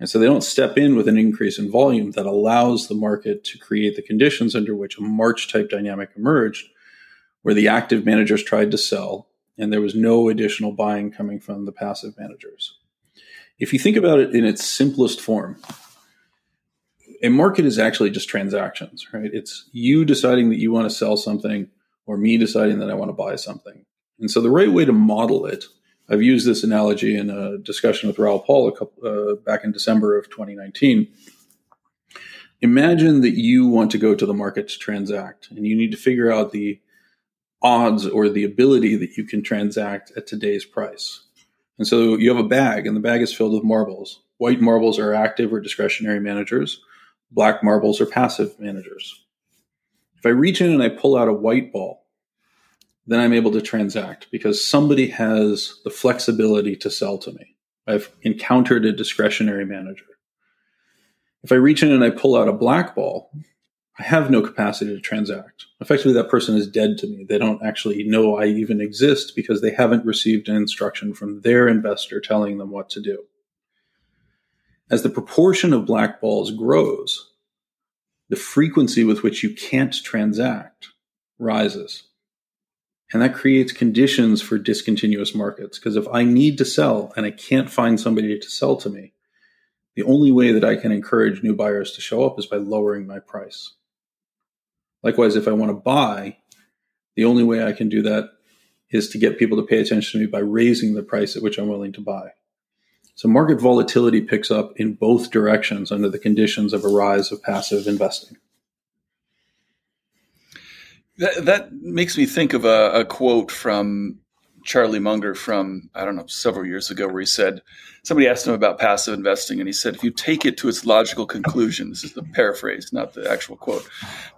And so they don't step in with an increase in volume that allows the market to create the conditions under which a March type dynamic emerged, where the active managers tried to sell and there was no additional buying coming from the passive managers. If you think about it in its simplest form, a market is actually just transactions, right? It's you deciding that you want to sell something or me deciding that I want to buy something. And so the right way to model it I've used this analogy in a discussion with Raoul Pal a couple, uh, back in December of 2019. Imagine that you want to go to the market to transact, and you need to figure out the odds or the ability that you can transact at today's price. And so you have a bag, and the bag is filled with marbles. White marbles are active or discretionary managers. Black marbles are passive managers. If I reach in and I pull out a white ball, then I'm able to transact because somebody has the flexibility to sell to me. I've encountered a discretionary manager. If I reach in and I pull out a black ball, I have no capacity to transact. Effectively, that person is dead to me. They don't actually know I even exist because they haven't received an instruction from their investor telling them what to do. As the proportion of black balls grows, the frequency with which you can't transact rises. And that creates conditions for discontinuous markets. Because if I need to sell and I can't find somebody to sell to me, the only way that I can encourage new buyers to show up is by lowering my price. Likewise, if I want to buy, the only way I can do that is to get people to pay attention to me by raising the price at which I'm willing to buy. So market volatility picks up in both directions under the conditions of a rise of passive investing. That, that makes me think of a, a, quote from Charlie Munger from, I don't know, several years ago, where he said, somebody asked him about passive investing, and he said, if you take it to its logical conclusion, this is the paraphrase, not the actual quote,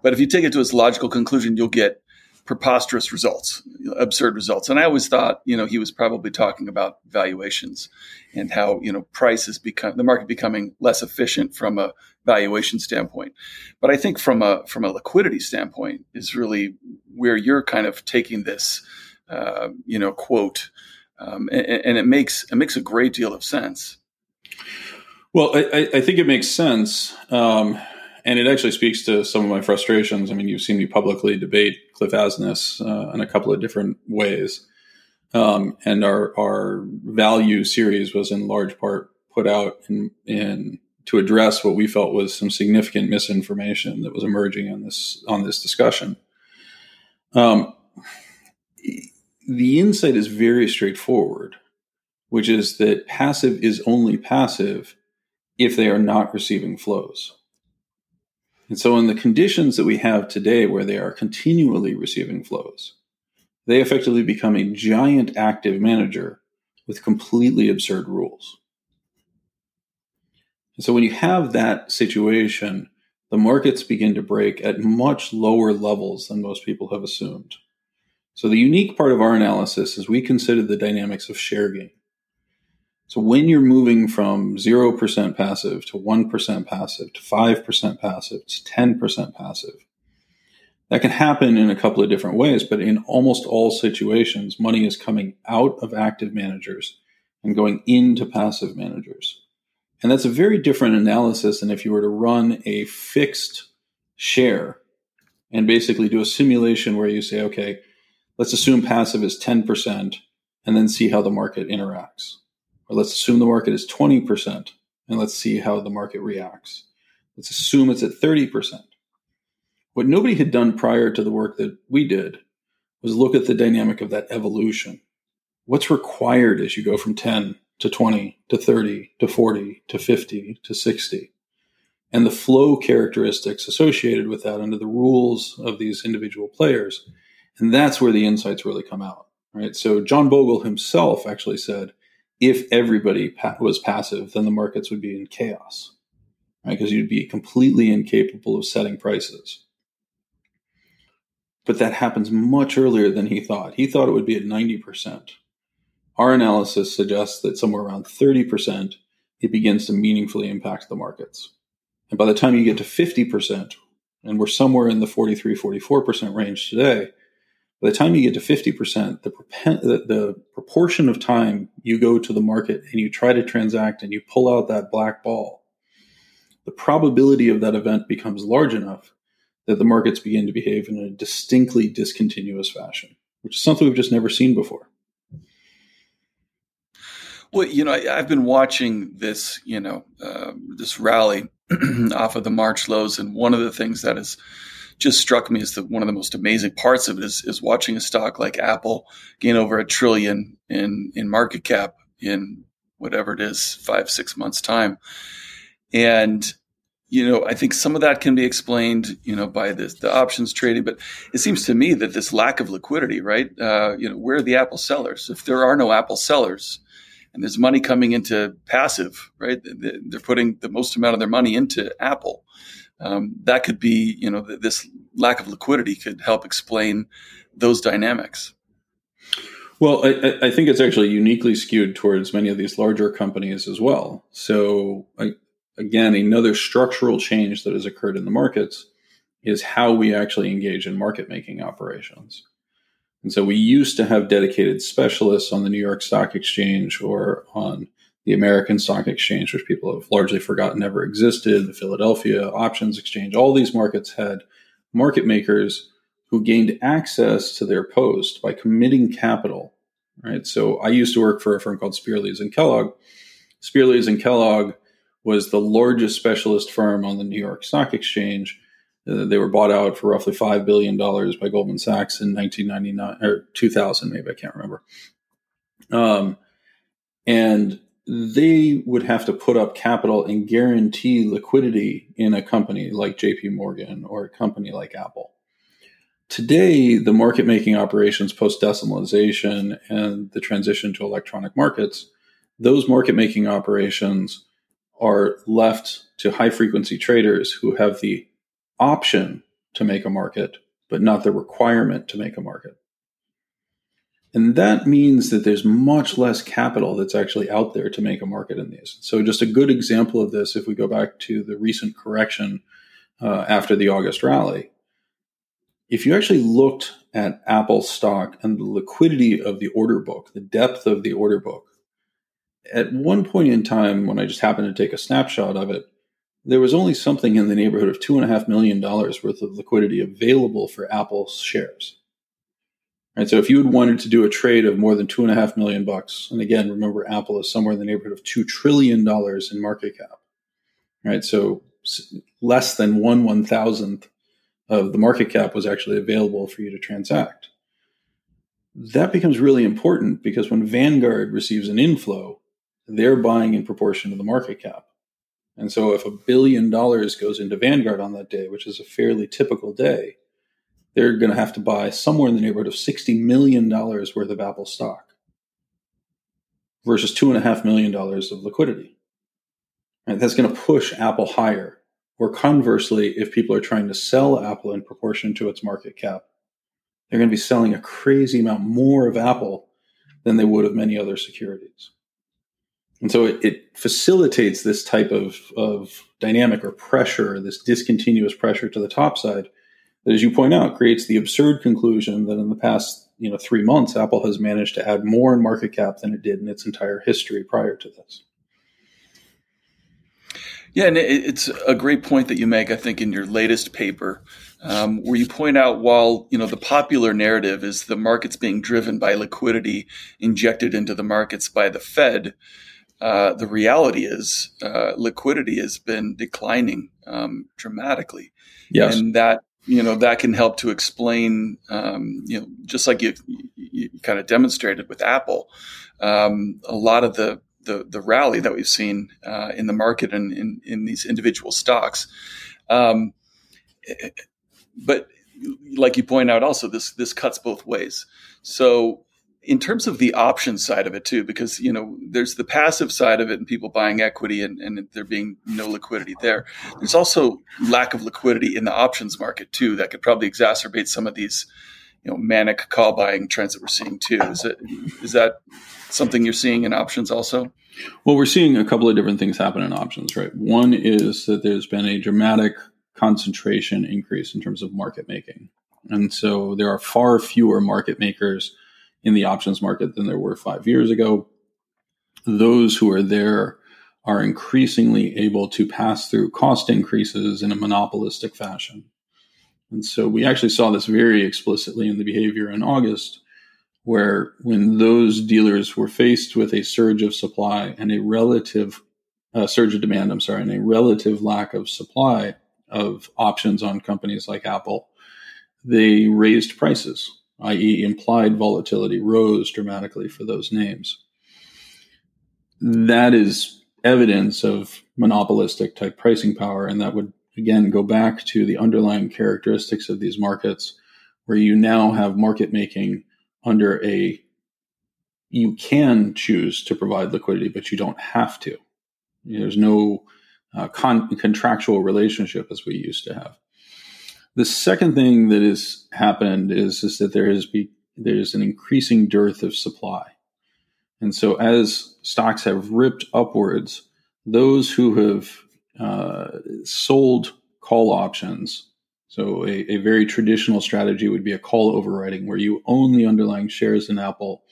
but if you take it to its logical conclusion, you'll get preposterous results, absurd results. And I always thought, you know, he was probably talking about valuations and how, you know, prices become the market becoming less efficient from a valuation standpoint. But I think from a from a liquidity standpoint is really where you're kind of taking this, uh, you know, quote, um, and, and, it makes it makes a great deal of sense. Well, I, I think it makes sense. Um, and it actually speaks to some of my frustrations. I mean, you've seen me publicly debate Cliff Asness uh, in a couple of different ways. Um, and our, our value series was in large part put out in, in to address what we felt was some significant misinformation that was emerging on this on this discussion. Um, the insight is very straightforward, which is that passive is only passive if they are not receiving flows. And so, in the conditions that we have today, where they are continually receiving flows, they effectively become a giant active manager with completely absurd rules. And so, when you have that situation, the markets begin to break at much lower levels than most people have assumed. So, the unique part of our analysis is we consider the dynamics of share gain. So when you're moving from 0% passive to 1% passive to 5% passive to 10% passive, that can happen in a couple of different ways, but in almost all situations, money is coming out of active managers and going into passive managers. And that's a very different analysis than if you were to run a fixed share and basically do a simulation where you say, okay, let's assume passive is 10% and then see how the market interacts or let's assume the market is 20% and let's see how the market reacts. Let's assume it's at 30%. What nobody had done prior to the work that we did was look at the dynamic of that evolution. What's required as you go from 10 to 20 to 30 to 40 to 50 to 60? And the flow characteristics associated with that under the rules of these individual players. And that's where the insights really come out, right? So John Bogle himself actually said, if everybody pa- was passive, then the markets would be in chaos, right? Because you'd be completely incapable of setting prices. But that happens much earlier than he thought. He thought it would be at 90%. Our analysis suggests that somewhere around 30%, it begins to meaningfully impact the markets. And by the time you get to 50%, and we're somewhere in the 43, 44% range today, by the time you get to 50%, the, the, the, proportion of time you go to the market and you try to transact and you pull out that black ball, the probability of that event becomes large enough that the markets begin to behave in a distinctly discontinuous fashion, which is something we've just never seen before. Well, you know, I, have been watching this, you know, uh, this rally off of the March lows, and one of the things that has just struck me as the, one of the most amazing parts of it is, is watching a stock like Apple gain over a trillion in in market cap in whatever it is, five six months time, and you know, I think some of that can be explained, you know, by this, the options trading, but it seems to me that this lack of liquidity, right? Uh, you know, where are the Apple sellers? If there are no Apple sellers and there's money coming into passive, right? They're putting the most amount of their money into Apple. Um, that could be, you know, this lack of liquidity could help explain those dynamics. Well, I, I, think it's actually uniquely skewed towards many of these larger companies as well. So, I, again, another structural change that has occurred in the markets is how we actually engage in market making operations. And so we used to have dedicated specialists on the New York Stock Exchange or on the American Stock Exchange, which people have largely forgotten ever existed, the Philadelphia Options Exchange. All these markets had market makers who gained access to their post by committing capital. Right. So I used to work for a firm called Spear Leeds and Kellogg. Spear Leeds and Kellogg was the largest specialist firm on the New York Stock Exchange. Uh, they were bought out for roughly $5 billion by Goldman Sachs in 1999 or 2000, maybe I can't remember. Um, and they would have to put up capital and guarantee liquidity in a company like JP Morgan or a company like Apple. Today, the market making operations post decimalization and the transition to electronic markets, those market making operations are left to high frequency traders who have the option to make a market, but not the requirement to make a market. And that means that there's much less capital that's actually out there to make a market in these. So, just a good example of this, if we go back to the recent correction uh, after the August rally, if you actually looked at Apple stock and the liquidity of the order book, the depth of the order book, at one point in time, when I just happened to take a snapshot of it, there was only something in the neighborhood of two and a half million dollars worth of liquidity available for Apple's shares. Right, so if you had wanted to do a trade of more than two and a half million bucks, and again, remember Apple is somewhere in the neighborhood of two trillion dollars in market cap. Right, so less than one one thousandth of the market cap was actually available for you to transact. That becomes really important because when Vanguard receives an inflow, they're buying in proportion to the market cap. And so if a billion dollars goes into Vanguard on that day, which is a fairly typical day, they're going to have to buy somewhere in the neighborhood of $60 million worth of Apple stock versus $2.5 million of liquidity. And that's going to push Apple higher. Or conversely, if people are trying to sell Apple in proportion to its market cap, they're going to be selling a crazy amount more of Apple than they would of many other securities. And so it, it, facilitates this type of, of dynamic or pressure, this discontinuous pressure to the top side, that, as you point out, creates the absurd conclusion that in the past you know three months, Apple has managed to add more in market cap than it did in its entire history prior to this. Yeah, and it's a great point that you make. I think in your latest paper, um, where you point out while you know the popular narrative is the markets being driven by liquidity injected into the markets by the Fed uh, the reality is uh, liquidity has been declining um, dramatically. Yes. And that you know that can help to explain, um, you know, just like you, you, kind of demonstrated with Apple, um, a lot of the, the the rally that we've seen uh, in the market and in, in these individual stocks. Um, but like you point out, also this this cuts both ways. So in terms of the option side of it too, because you know there's the passive side of it and people buying equity and, and there being no liquidity there. There's also lack of liquidity in the options market too that could probably exacerbate some of these you know manic call buying trends that we're seeing too. Is it is that something you're seeing in options also? Well, we're seeing a couple of different things happen in options, right? One is that there's been a dramatic concentration increase in terms of market making. And so there are far fewer market makers in the options market than there were five years ago. Those who are there are increasingly able to pass through cost increases in a monopolistic fashion. And so we actually saw this very explicitly in the behavior in August, where when those dealers were faced with a surge of supply and a relative uh, surge of demand, I'm sorry, and a relative lack of supply of options on companies like Apple, they raised prices i.e., implied volatility, rose dramatically for those names. That is evidence of monopolistic type pricing power, and that would again go back to the underlying characteristics of these markets, where you now have market making under a you can choose to provide liquidity, but you don't have to. There's no uh, con- contractual relationship as we used to have. The second thing that has happened is, is that there has be there's an increasing dearth of supply. And so as stocks have ripped upwards, those who have uh, sold call options, so a, a, very traditional strategy would be a call overwriting where you own the underlying shares in Apple.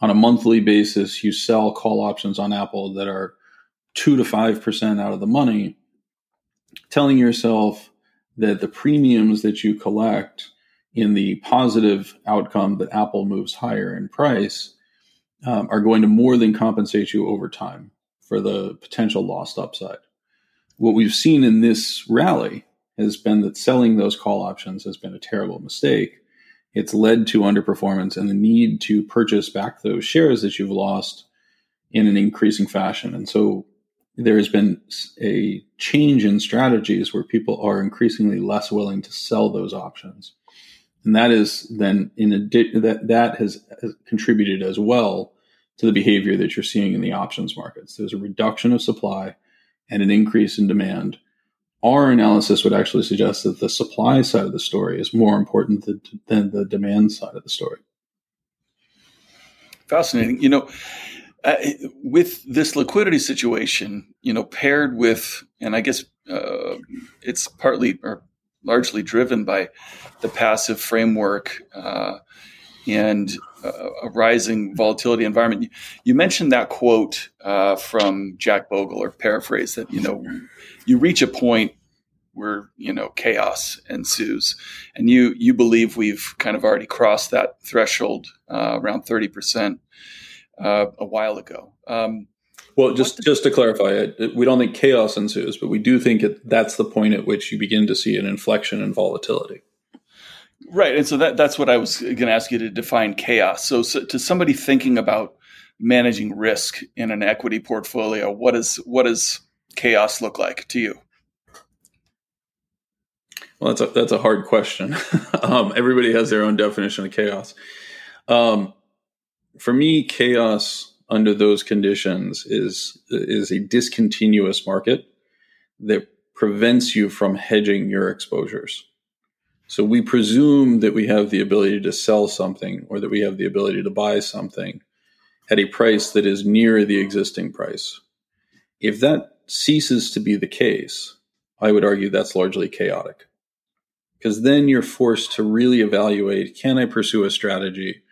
On a monthly basis, you sell call options on Apple that are two to five percent out of the money, telling yourself that the premiums that you collect in the positive outcome that Apple moves higher in price um, are going to more than compensate you over time for the potential lost upside. What we've seen in this rally has been that selling those call options has been a terrible mistake. It's led to underperformance and the need to purchase back those shares that you've lost in an increasing fashion. And so there has been a change in strategies where people are increasingly less willing to sell those options. And that is then in that that has, has contributed as well to the behavior that you're seeing in the options markets. There's a reduction of supply and an increase in demand. Our analysis would actually suggest that the supply side of the story is more important than the demand side of the story. Fascinating. You know, uh, with this liquidity situation, you know, paired with, and I guess uh, it's partly or largely driven by the passive framework uh, and uh, a rising volatility environment. You, you mentioned that quote uh, from Jack Bogle, or paraphrase that you know, you reach a point where you know chaos ensues, and you you believe we've kind of already crossed that threshold around thirty percent uh, a while ago. Um, well, just just to clarify, it, we don't think chaos ensues, but we do think it, that's the point at which you begin to see an inflection in volatility. Right, and so that that's what I was going to ask you to define chaos. So, so, to somebody thinking about managing risk in an equity portfolio, what is what does chaos look like to you? Well, that's a that's a hard question. um, everybody has their own definition of chaos. Um, for me, chaos under those conditions is is a discontinuous market that prevents you from hedging your exposures. So we presume that we have the ability to sell something or that we have the ability to buy something at a price that is near the existing price. If that ceases to be the case, I would argue that's largely chaotic. Because then you're forced to really evaluate can I pursue a strategy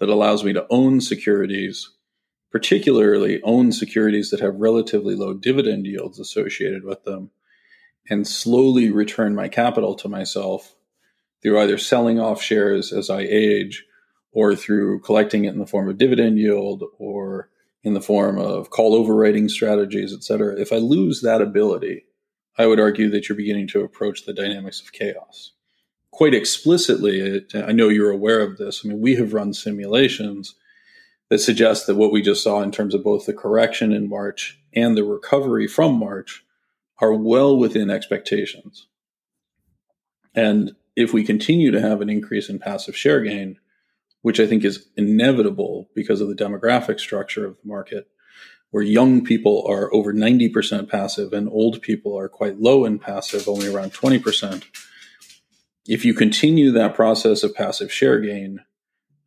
that allows me to own securities, particularly own securities that have relatively low dividend yields associated with them, and slowly return my capital to myself through either selling off shares as I age or through collecting it in the form of dividend yield or in the form of call overwriting strategies, et cetera. If I lose that ability, I would argue that you're beginning to approach the dynamics of chaos. Quite explicitly, uh, I know you're aware of this. I mean, we have run simulations that suggest that what we just saw in terms of both the correction in March and the recovery from March are well within expectations. And if we continue to have an increase in passive share gain, which I think is inevitable because of the demographic structure of the market, where young people are over 90% passive and old people are quite low in passive, only around 20%. If you continue that process of passive share gain,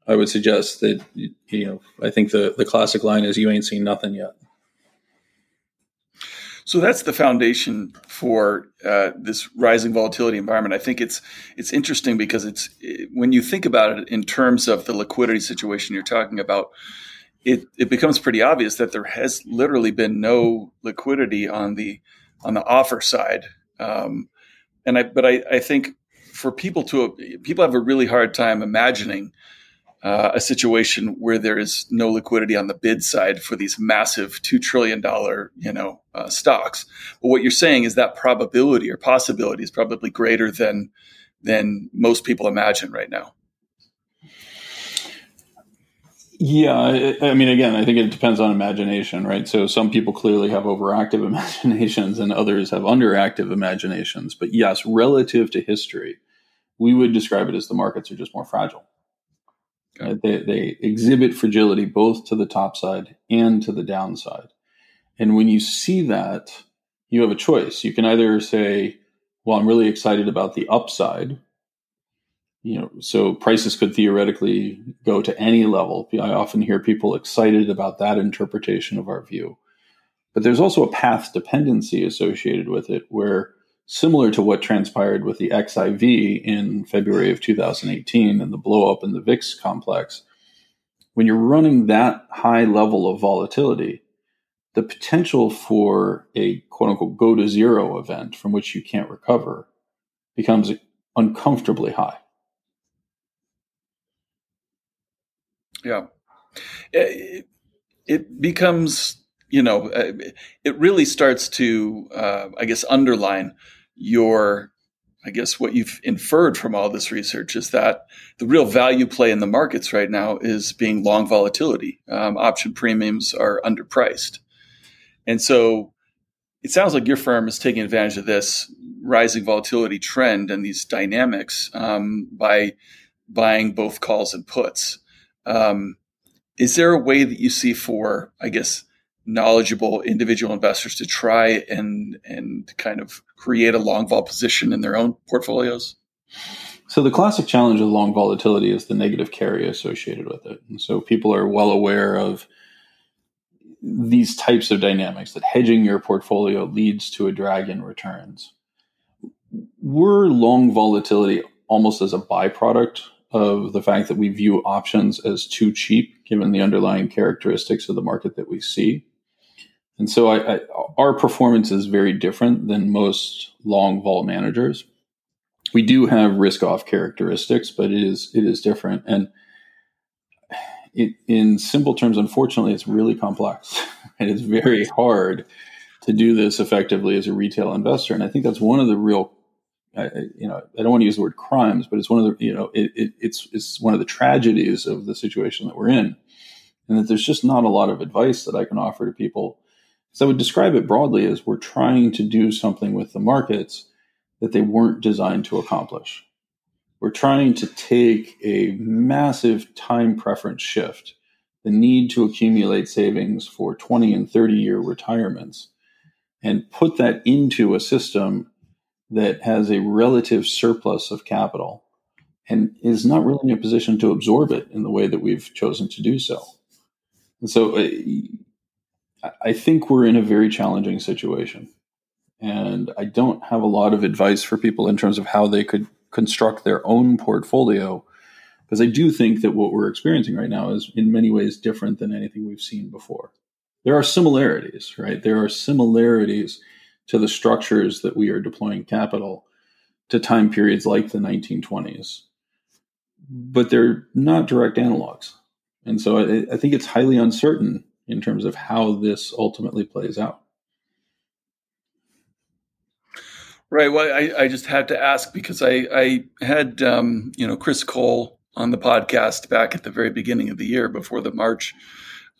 I would suggest that, you know, I think the, the classic line is you ain't seen nothing yet. So that's the foundation for uh, this rising volatility environment. I think it's it's interesting because it's when you think about it in terms of the liquidity situation you're talking about, it, it becomes pretty obvious that there has literally been no liquidity on the on the offer side. Um, and I, but I, I think for people to people have a really hard time imagining uh, a situation where there is no liquidity on the bid side for these massive two trillion dollar you know uh, stocks. But what you're saying is that probability or possibility is probably greater than than most people imagine right now. Yeah, I, mean, again, I think it depends on imagination, right? So some people clearly have overactive imaginations, and others have underactive imaginations. But yes, relative to history, we would describe it as the markets are just more fragile. Okay. Uh, they, they exhibit fragility both to the top side and to the downside. And when you see that, you have a choice. You can either say, well, I'm really excited about the upside, you know, so prices could theoretically go to any level. I often hear people excited about that interpretation of our view. But there's also a path dependency associated with it, where similar to what transpired with the XIV in February of 2018 and the blowup in the VIX complex, when you're running that high level of volatility, the potential for a quote unquote go to zero event from which you can't recover becomes uncomfortably high. Yeah. It, it becomes, you know, uh, it really starts to, uh, I guess, underline your, I guess, what you've inferred from all this research is that the real value play in the markets right now is being long volatility. Um, option premiums are underpriced. And so it sounds like your firm is taking advantage of this rising volatility trend and these dynamics um, by buying both calls and puts. Um, is there a way that you see for, I guess, knowledgeable individual investors to try and and kind of create a long vol position in their own portfolios? So the classic challenge of long volatility is the negative carry associated with it. And so people are well aware of these types of dynamics that hedging your portfolio leads to a drag in returns. We're long volatility almost as a byproduct of the fact that we view options as too cheap given the underlying characteristics of the market that we see. And so I, I, our performance is very different than most long vol managers. We do have risk off characteristics, but it is it is different. And it, in simple terms, unfortunately, it's really complex. and it's very hard to do this effectively as a retail investor. And I think that's one of the real I, you know, I don't want to use the word crimes, but it's one of the, you know, it, it, it's it's one of the tragedies of the situation that we're in, and that there's just not a lot of advice that I can offer to people. So I would describe it broadly as we're trying to do something with the markets that they weren't designed to accomplish. We're trying to take a massive time preference shift, the need to accumulate savings for 20 and 30 year retirements, and put that into a system that has a relative surplus of capital and is not really in a position to absorb it in the way that we've chosen to do so. And so uh, I think we're in a very challenging situation. And I don't have a lot of advice for people in terms of how they could construct their own portfolio because I do think that what we're experiencing right now is in many ways different than anything we've seen before. There are similarities, right? There are similarities to the structures that we are deploying capital to time periods like the 1920s. But they're not direct analogs. And so I, I think it's highly uncertain in terms of how this ultimately plays out. Right. Well, I, I just had to ask because I, I had, um, you know, Chris Cole on the podcast back at the very beginning of the year before the March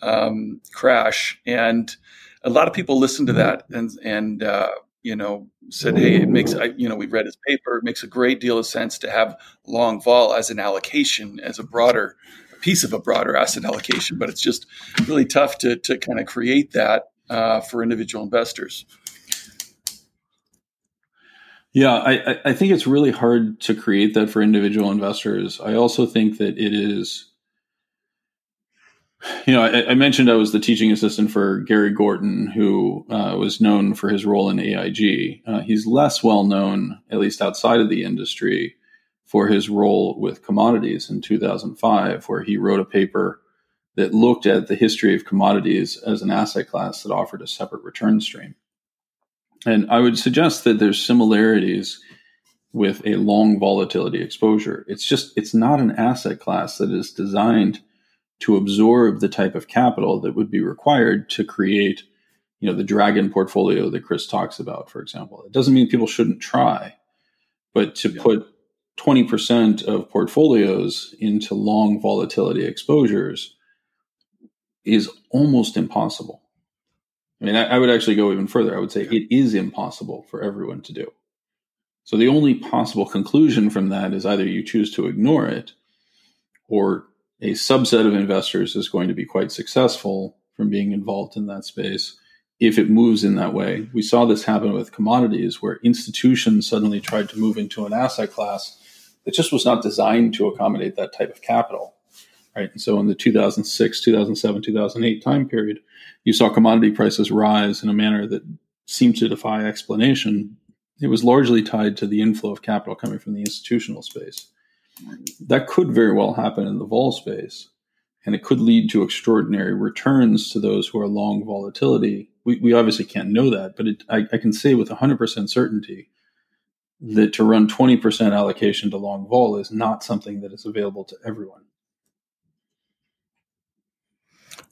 um, crash. And a lot of people listened to that and, and, uh, you know, said, Hey, it makes, I, you know, we read his paper. It makes a great deal of sense to have long vol as an allocation, as a broader piece of a broader asset allocation, but it's just really tough to, to kind of create that uh, for individual investors. Yeah, I, I think it's really hard to create that for individual investors. I also think that it is, you know, I, I mentioned I was the teaching assistant for Gary Gorton, who uh, was known for his role in AIG. Uh, he's less well known, at least outside of the industry, for his role with commodities in 2005, where he wrote a paper that looked at the history of commodities as an asset class that offered a separate return stream. And I would suggest that there's similarities with a long volatility exposure. It's just, it's not an asset class that is designed to absorb the type of capital that would be required to create, you know, the dragon portfolio that Chris talks about, for example. It doesn't mean people shouldn't try, but to yeah. put 20% of portfolios into long volatility exposures is almost impossible. I mean, I, I, would actually go even further. I would say it is impossible for everyone to do. So the only possible conclusion from that is either you choose to ignore it or a subset of investors is going to be quite successful from being involved in that space if it moves in that way. We saw this happen with commodities where institutions suddenly tried to move into an asset class that just was not designed to accommodate that type of capital. Right. And so in the 2006, 2007, 2008 time period, you saw commodity prices rise in a manner that seemed to defy explanation. It was largely tied to the inflow of capital coming from the institutional space. That could very well happen in the vol space, and it could lead to extraordinary returns to those who are long volatility. We, we obviously can't know that, but it, I, I can say with 100% certainty that to run 20% allocation to long vol is not something that is available to everyone.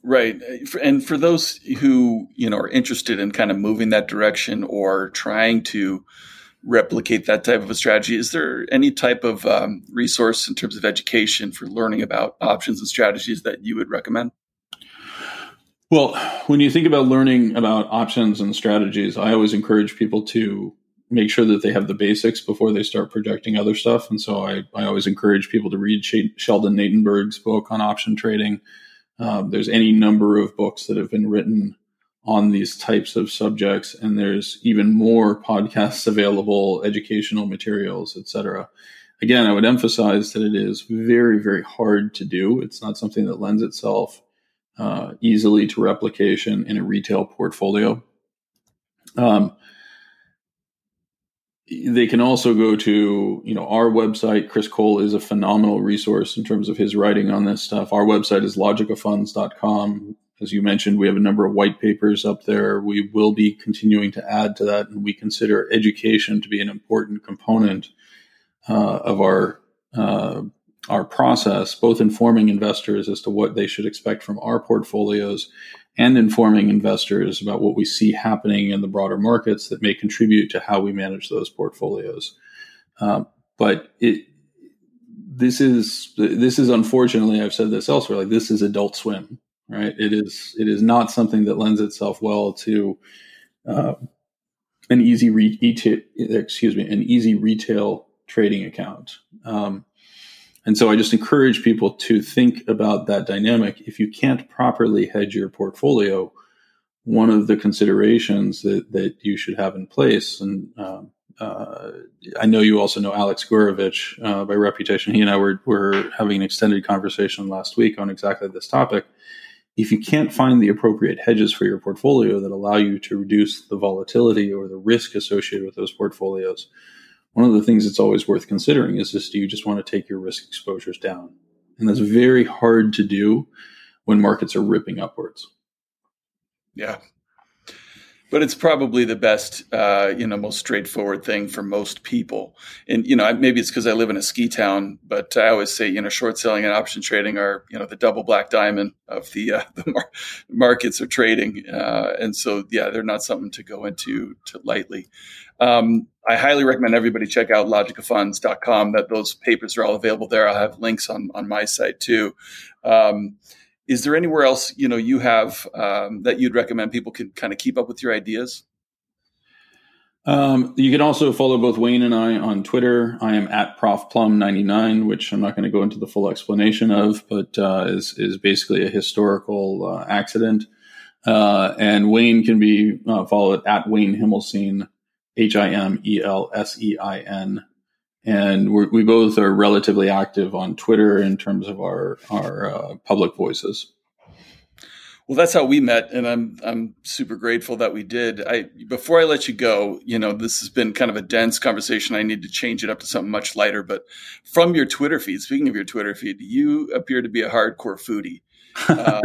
Right. And for those who, you know, are interested in kind of moving that direction or trying to replicate that type of a strategy, is there any type of um, resource in terms of education for learning about options and strategies that you would recommend? Well, when you think about learning about options and strategies, I always encourage people to make sure that they have the basics before they start projecting other stuff. And so I, I always encourage people to read Sheldon Natenberg's book on option trading um, there's any number of books that have been written on these types of subjects, and there's even more podcasts available, educational materials, etc. Again, I would emphasize that it is very, very hard to do. It's not something that lends itself uh, easily to replication in a retail portfolio. Um, they can also go to you know our website chris cole is a phenomenal resource in terms of his writing on this stuff our website is logicafunds.com as you mentioned we have a number of white papers up there we will be continuing to add to that and we consider education to be an important component uh, of our uh, our process both informing investors as to what they should expect from our portfolios and informing investors about what we see happening in the broader markets that may contribute to how we manage those portfolios. Um, but it, this is this is unfortunately I've said this elsewhere like this is Adult Swim, right? It is it is not something that lends itself well to uh, an easy re- excuse me an easy retail trading account. Um, and so I just encourage people to think about that dynamic. If you can't properly hedge your portfolio, one of the considerations that, that you should have in place, and um, uh, I know you also know Alex Gurevich uh, by reputation. He and I were, were having an extended conversation last week on exactly this topic. If you can't find the appropriate hedges for your portfolio that allow you to reduce the volatility or the risk associated with those portfolios, one of the things that's always worth considering is this do you just want to take your risk exposures down? And that's very hard to do when markets are ripping upwards. Yeah. But it's probably the best, uh, you know, most straightforward thing for most people. And, you know, maybe it's because I live in a ski town, but I always say, you know, short selling and option trading are, you know, the double black diamond of the, uh, the mar- markets of trading. Uh, and so, yeah, they're not something to go into to lightly. Um, I highly recommend everybody check out logicafunds.com. That those papers are all available there. I'll have links on on my site too. Um, is there anywhere else you know you have um, that you'd recommend people can kind of keep up with your ideas? Um, you can also follow both Wayne and I on Twitter. I am at profplum99, which I'm not going to go into the full explanation of, but uh, is is basically a historical uh, accident. Uh, and Wayne can be uh, followed at Wayne Himelsein, H I M E L S E I N. And we both are relatively active on Twitter in terms of our our uh, public voices. Well, that's how we met, and I'm I'm super grateful that we did. I before I let you go, you know, this has been kind of a dense conversation. I need to change it up to something much lighter. But from your Twitter feed, speaking of your Twitter feed, you appear to be a hardcore foodie. Um,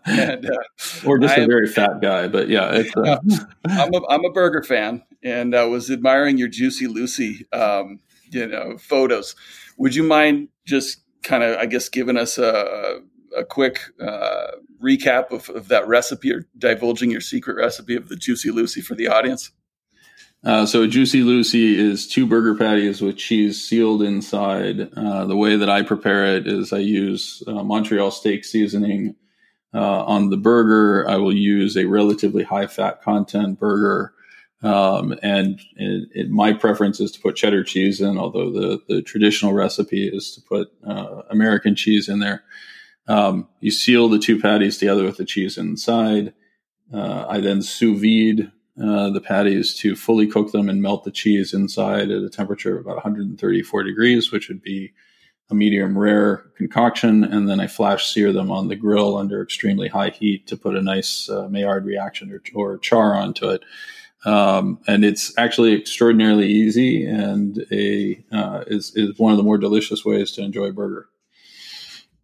and, uh, or just a I, very fat guy, but yeah, uh, I'm a I'm a burger fan, and I was admiring your Juicy Lucy, um, you know, photos. Would you mind just kind of, I guess, giving us a a quick uh, recap of, of, that recipe or divulging your secret recipe of the Juicy Lucy for the audience? Uh, so, Juicy Lucy is two burger patties with cheese sealed inside. Uh, the way that I prepare it is I use uh, Montreal steak seasoning uh, on the burger. I will use a relatively high fat content burger. Um, and it, it, my preference is to put cheddar cheese in, although the, the traditional recipe is to put uh, American cheese in there. Um, you seal the two patties together with the cheese inside. Uh, I then sous vide uh, the patties to fully cook them and melt the cheese inside at a temperature of about 134 degrees, which would be a medium rare concoction. And then I flash sear them on the grill under extremely high heat to put a nice uh, Maillard reaction or, or, char onto it. Um, and it's actually extraordinarily easy and a uh, is, is one of the more delicious ways to enjoy a burger.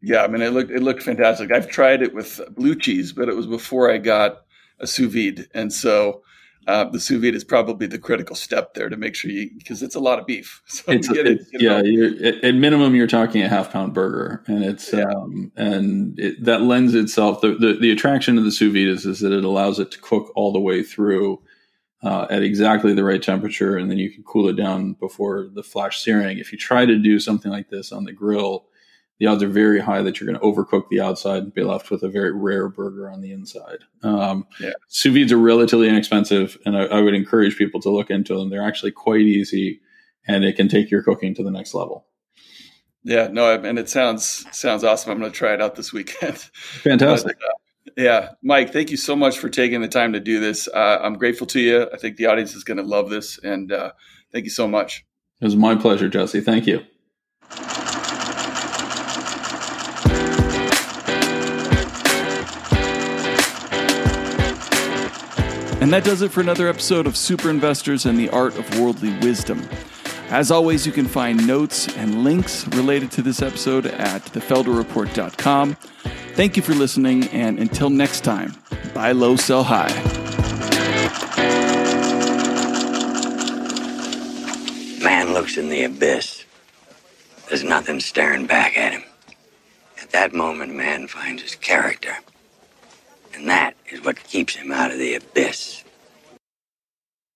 Yeah, I mean, it looked it looked fantastic. I've tried it with blue cheese, but it was before I got a sous vide, and so uh, the sous vide is probably the critical step there to make sure you because it's a lot of beef. So it's, it, yeah, at minimum you're talking a half pound burger, and it's yeah. um, and it, that lends itself the, the, the attraction of the sous vide is, is that it allows it to cook all the way through. Uh, at exactly the right temperature, and then you can cool it down before the flash searing. If you try to do something like this on the grill, the odds are very high that you're going to overcook the outside and be left with a very rare burger on the inside. Um, yeah. Sous vides are relatively inexpensive, and I, I, would encourage people to look into them. They're actually quite easy, and it can take your cooking to the next level. Yeah, no, and it sounds sounds awesome. I'm going to try it out this weekend. Fantastic. But, uh, yeah, Mike, thank you so much for taking the time to do this. Uh, I'm grateful to you. I think the audience is going to love this, and uh, thank you so much. It was my pleasure, Jesse. Thank you. And that does it for another episode of Super Investors and the Art of Worldly Wisdom. As always, you can find notes and links related to this episode at thefelderreport.com. Thank you for listening, and until next time, buy low, sell high. Man looks in the abyss. There's nothing staring back at him. At that moment, man finds his character. And that is what keeps him out of the abyss.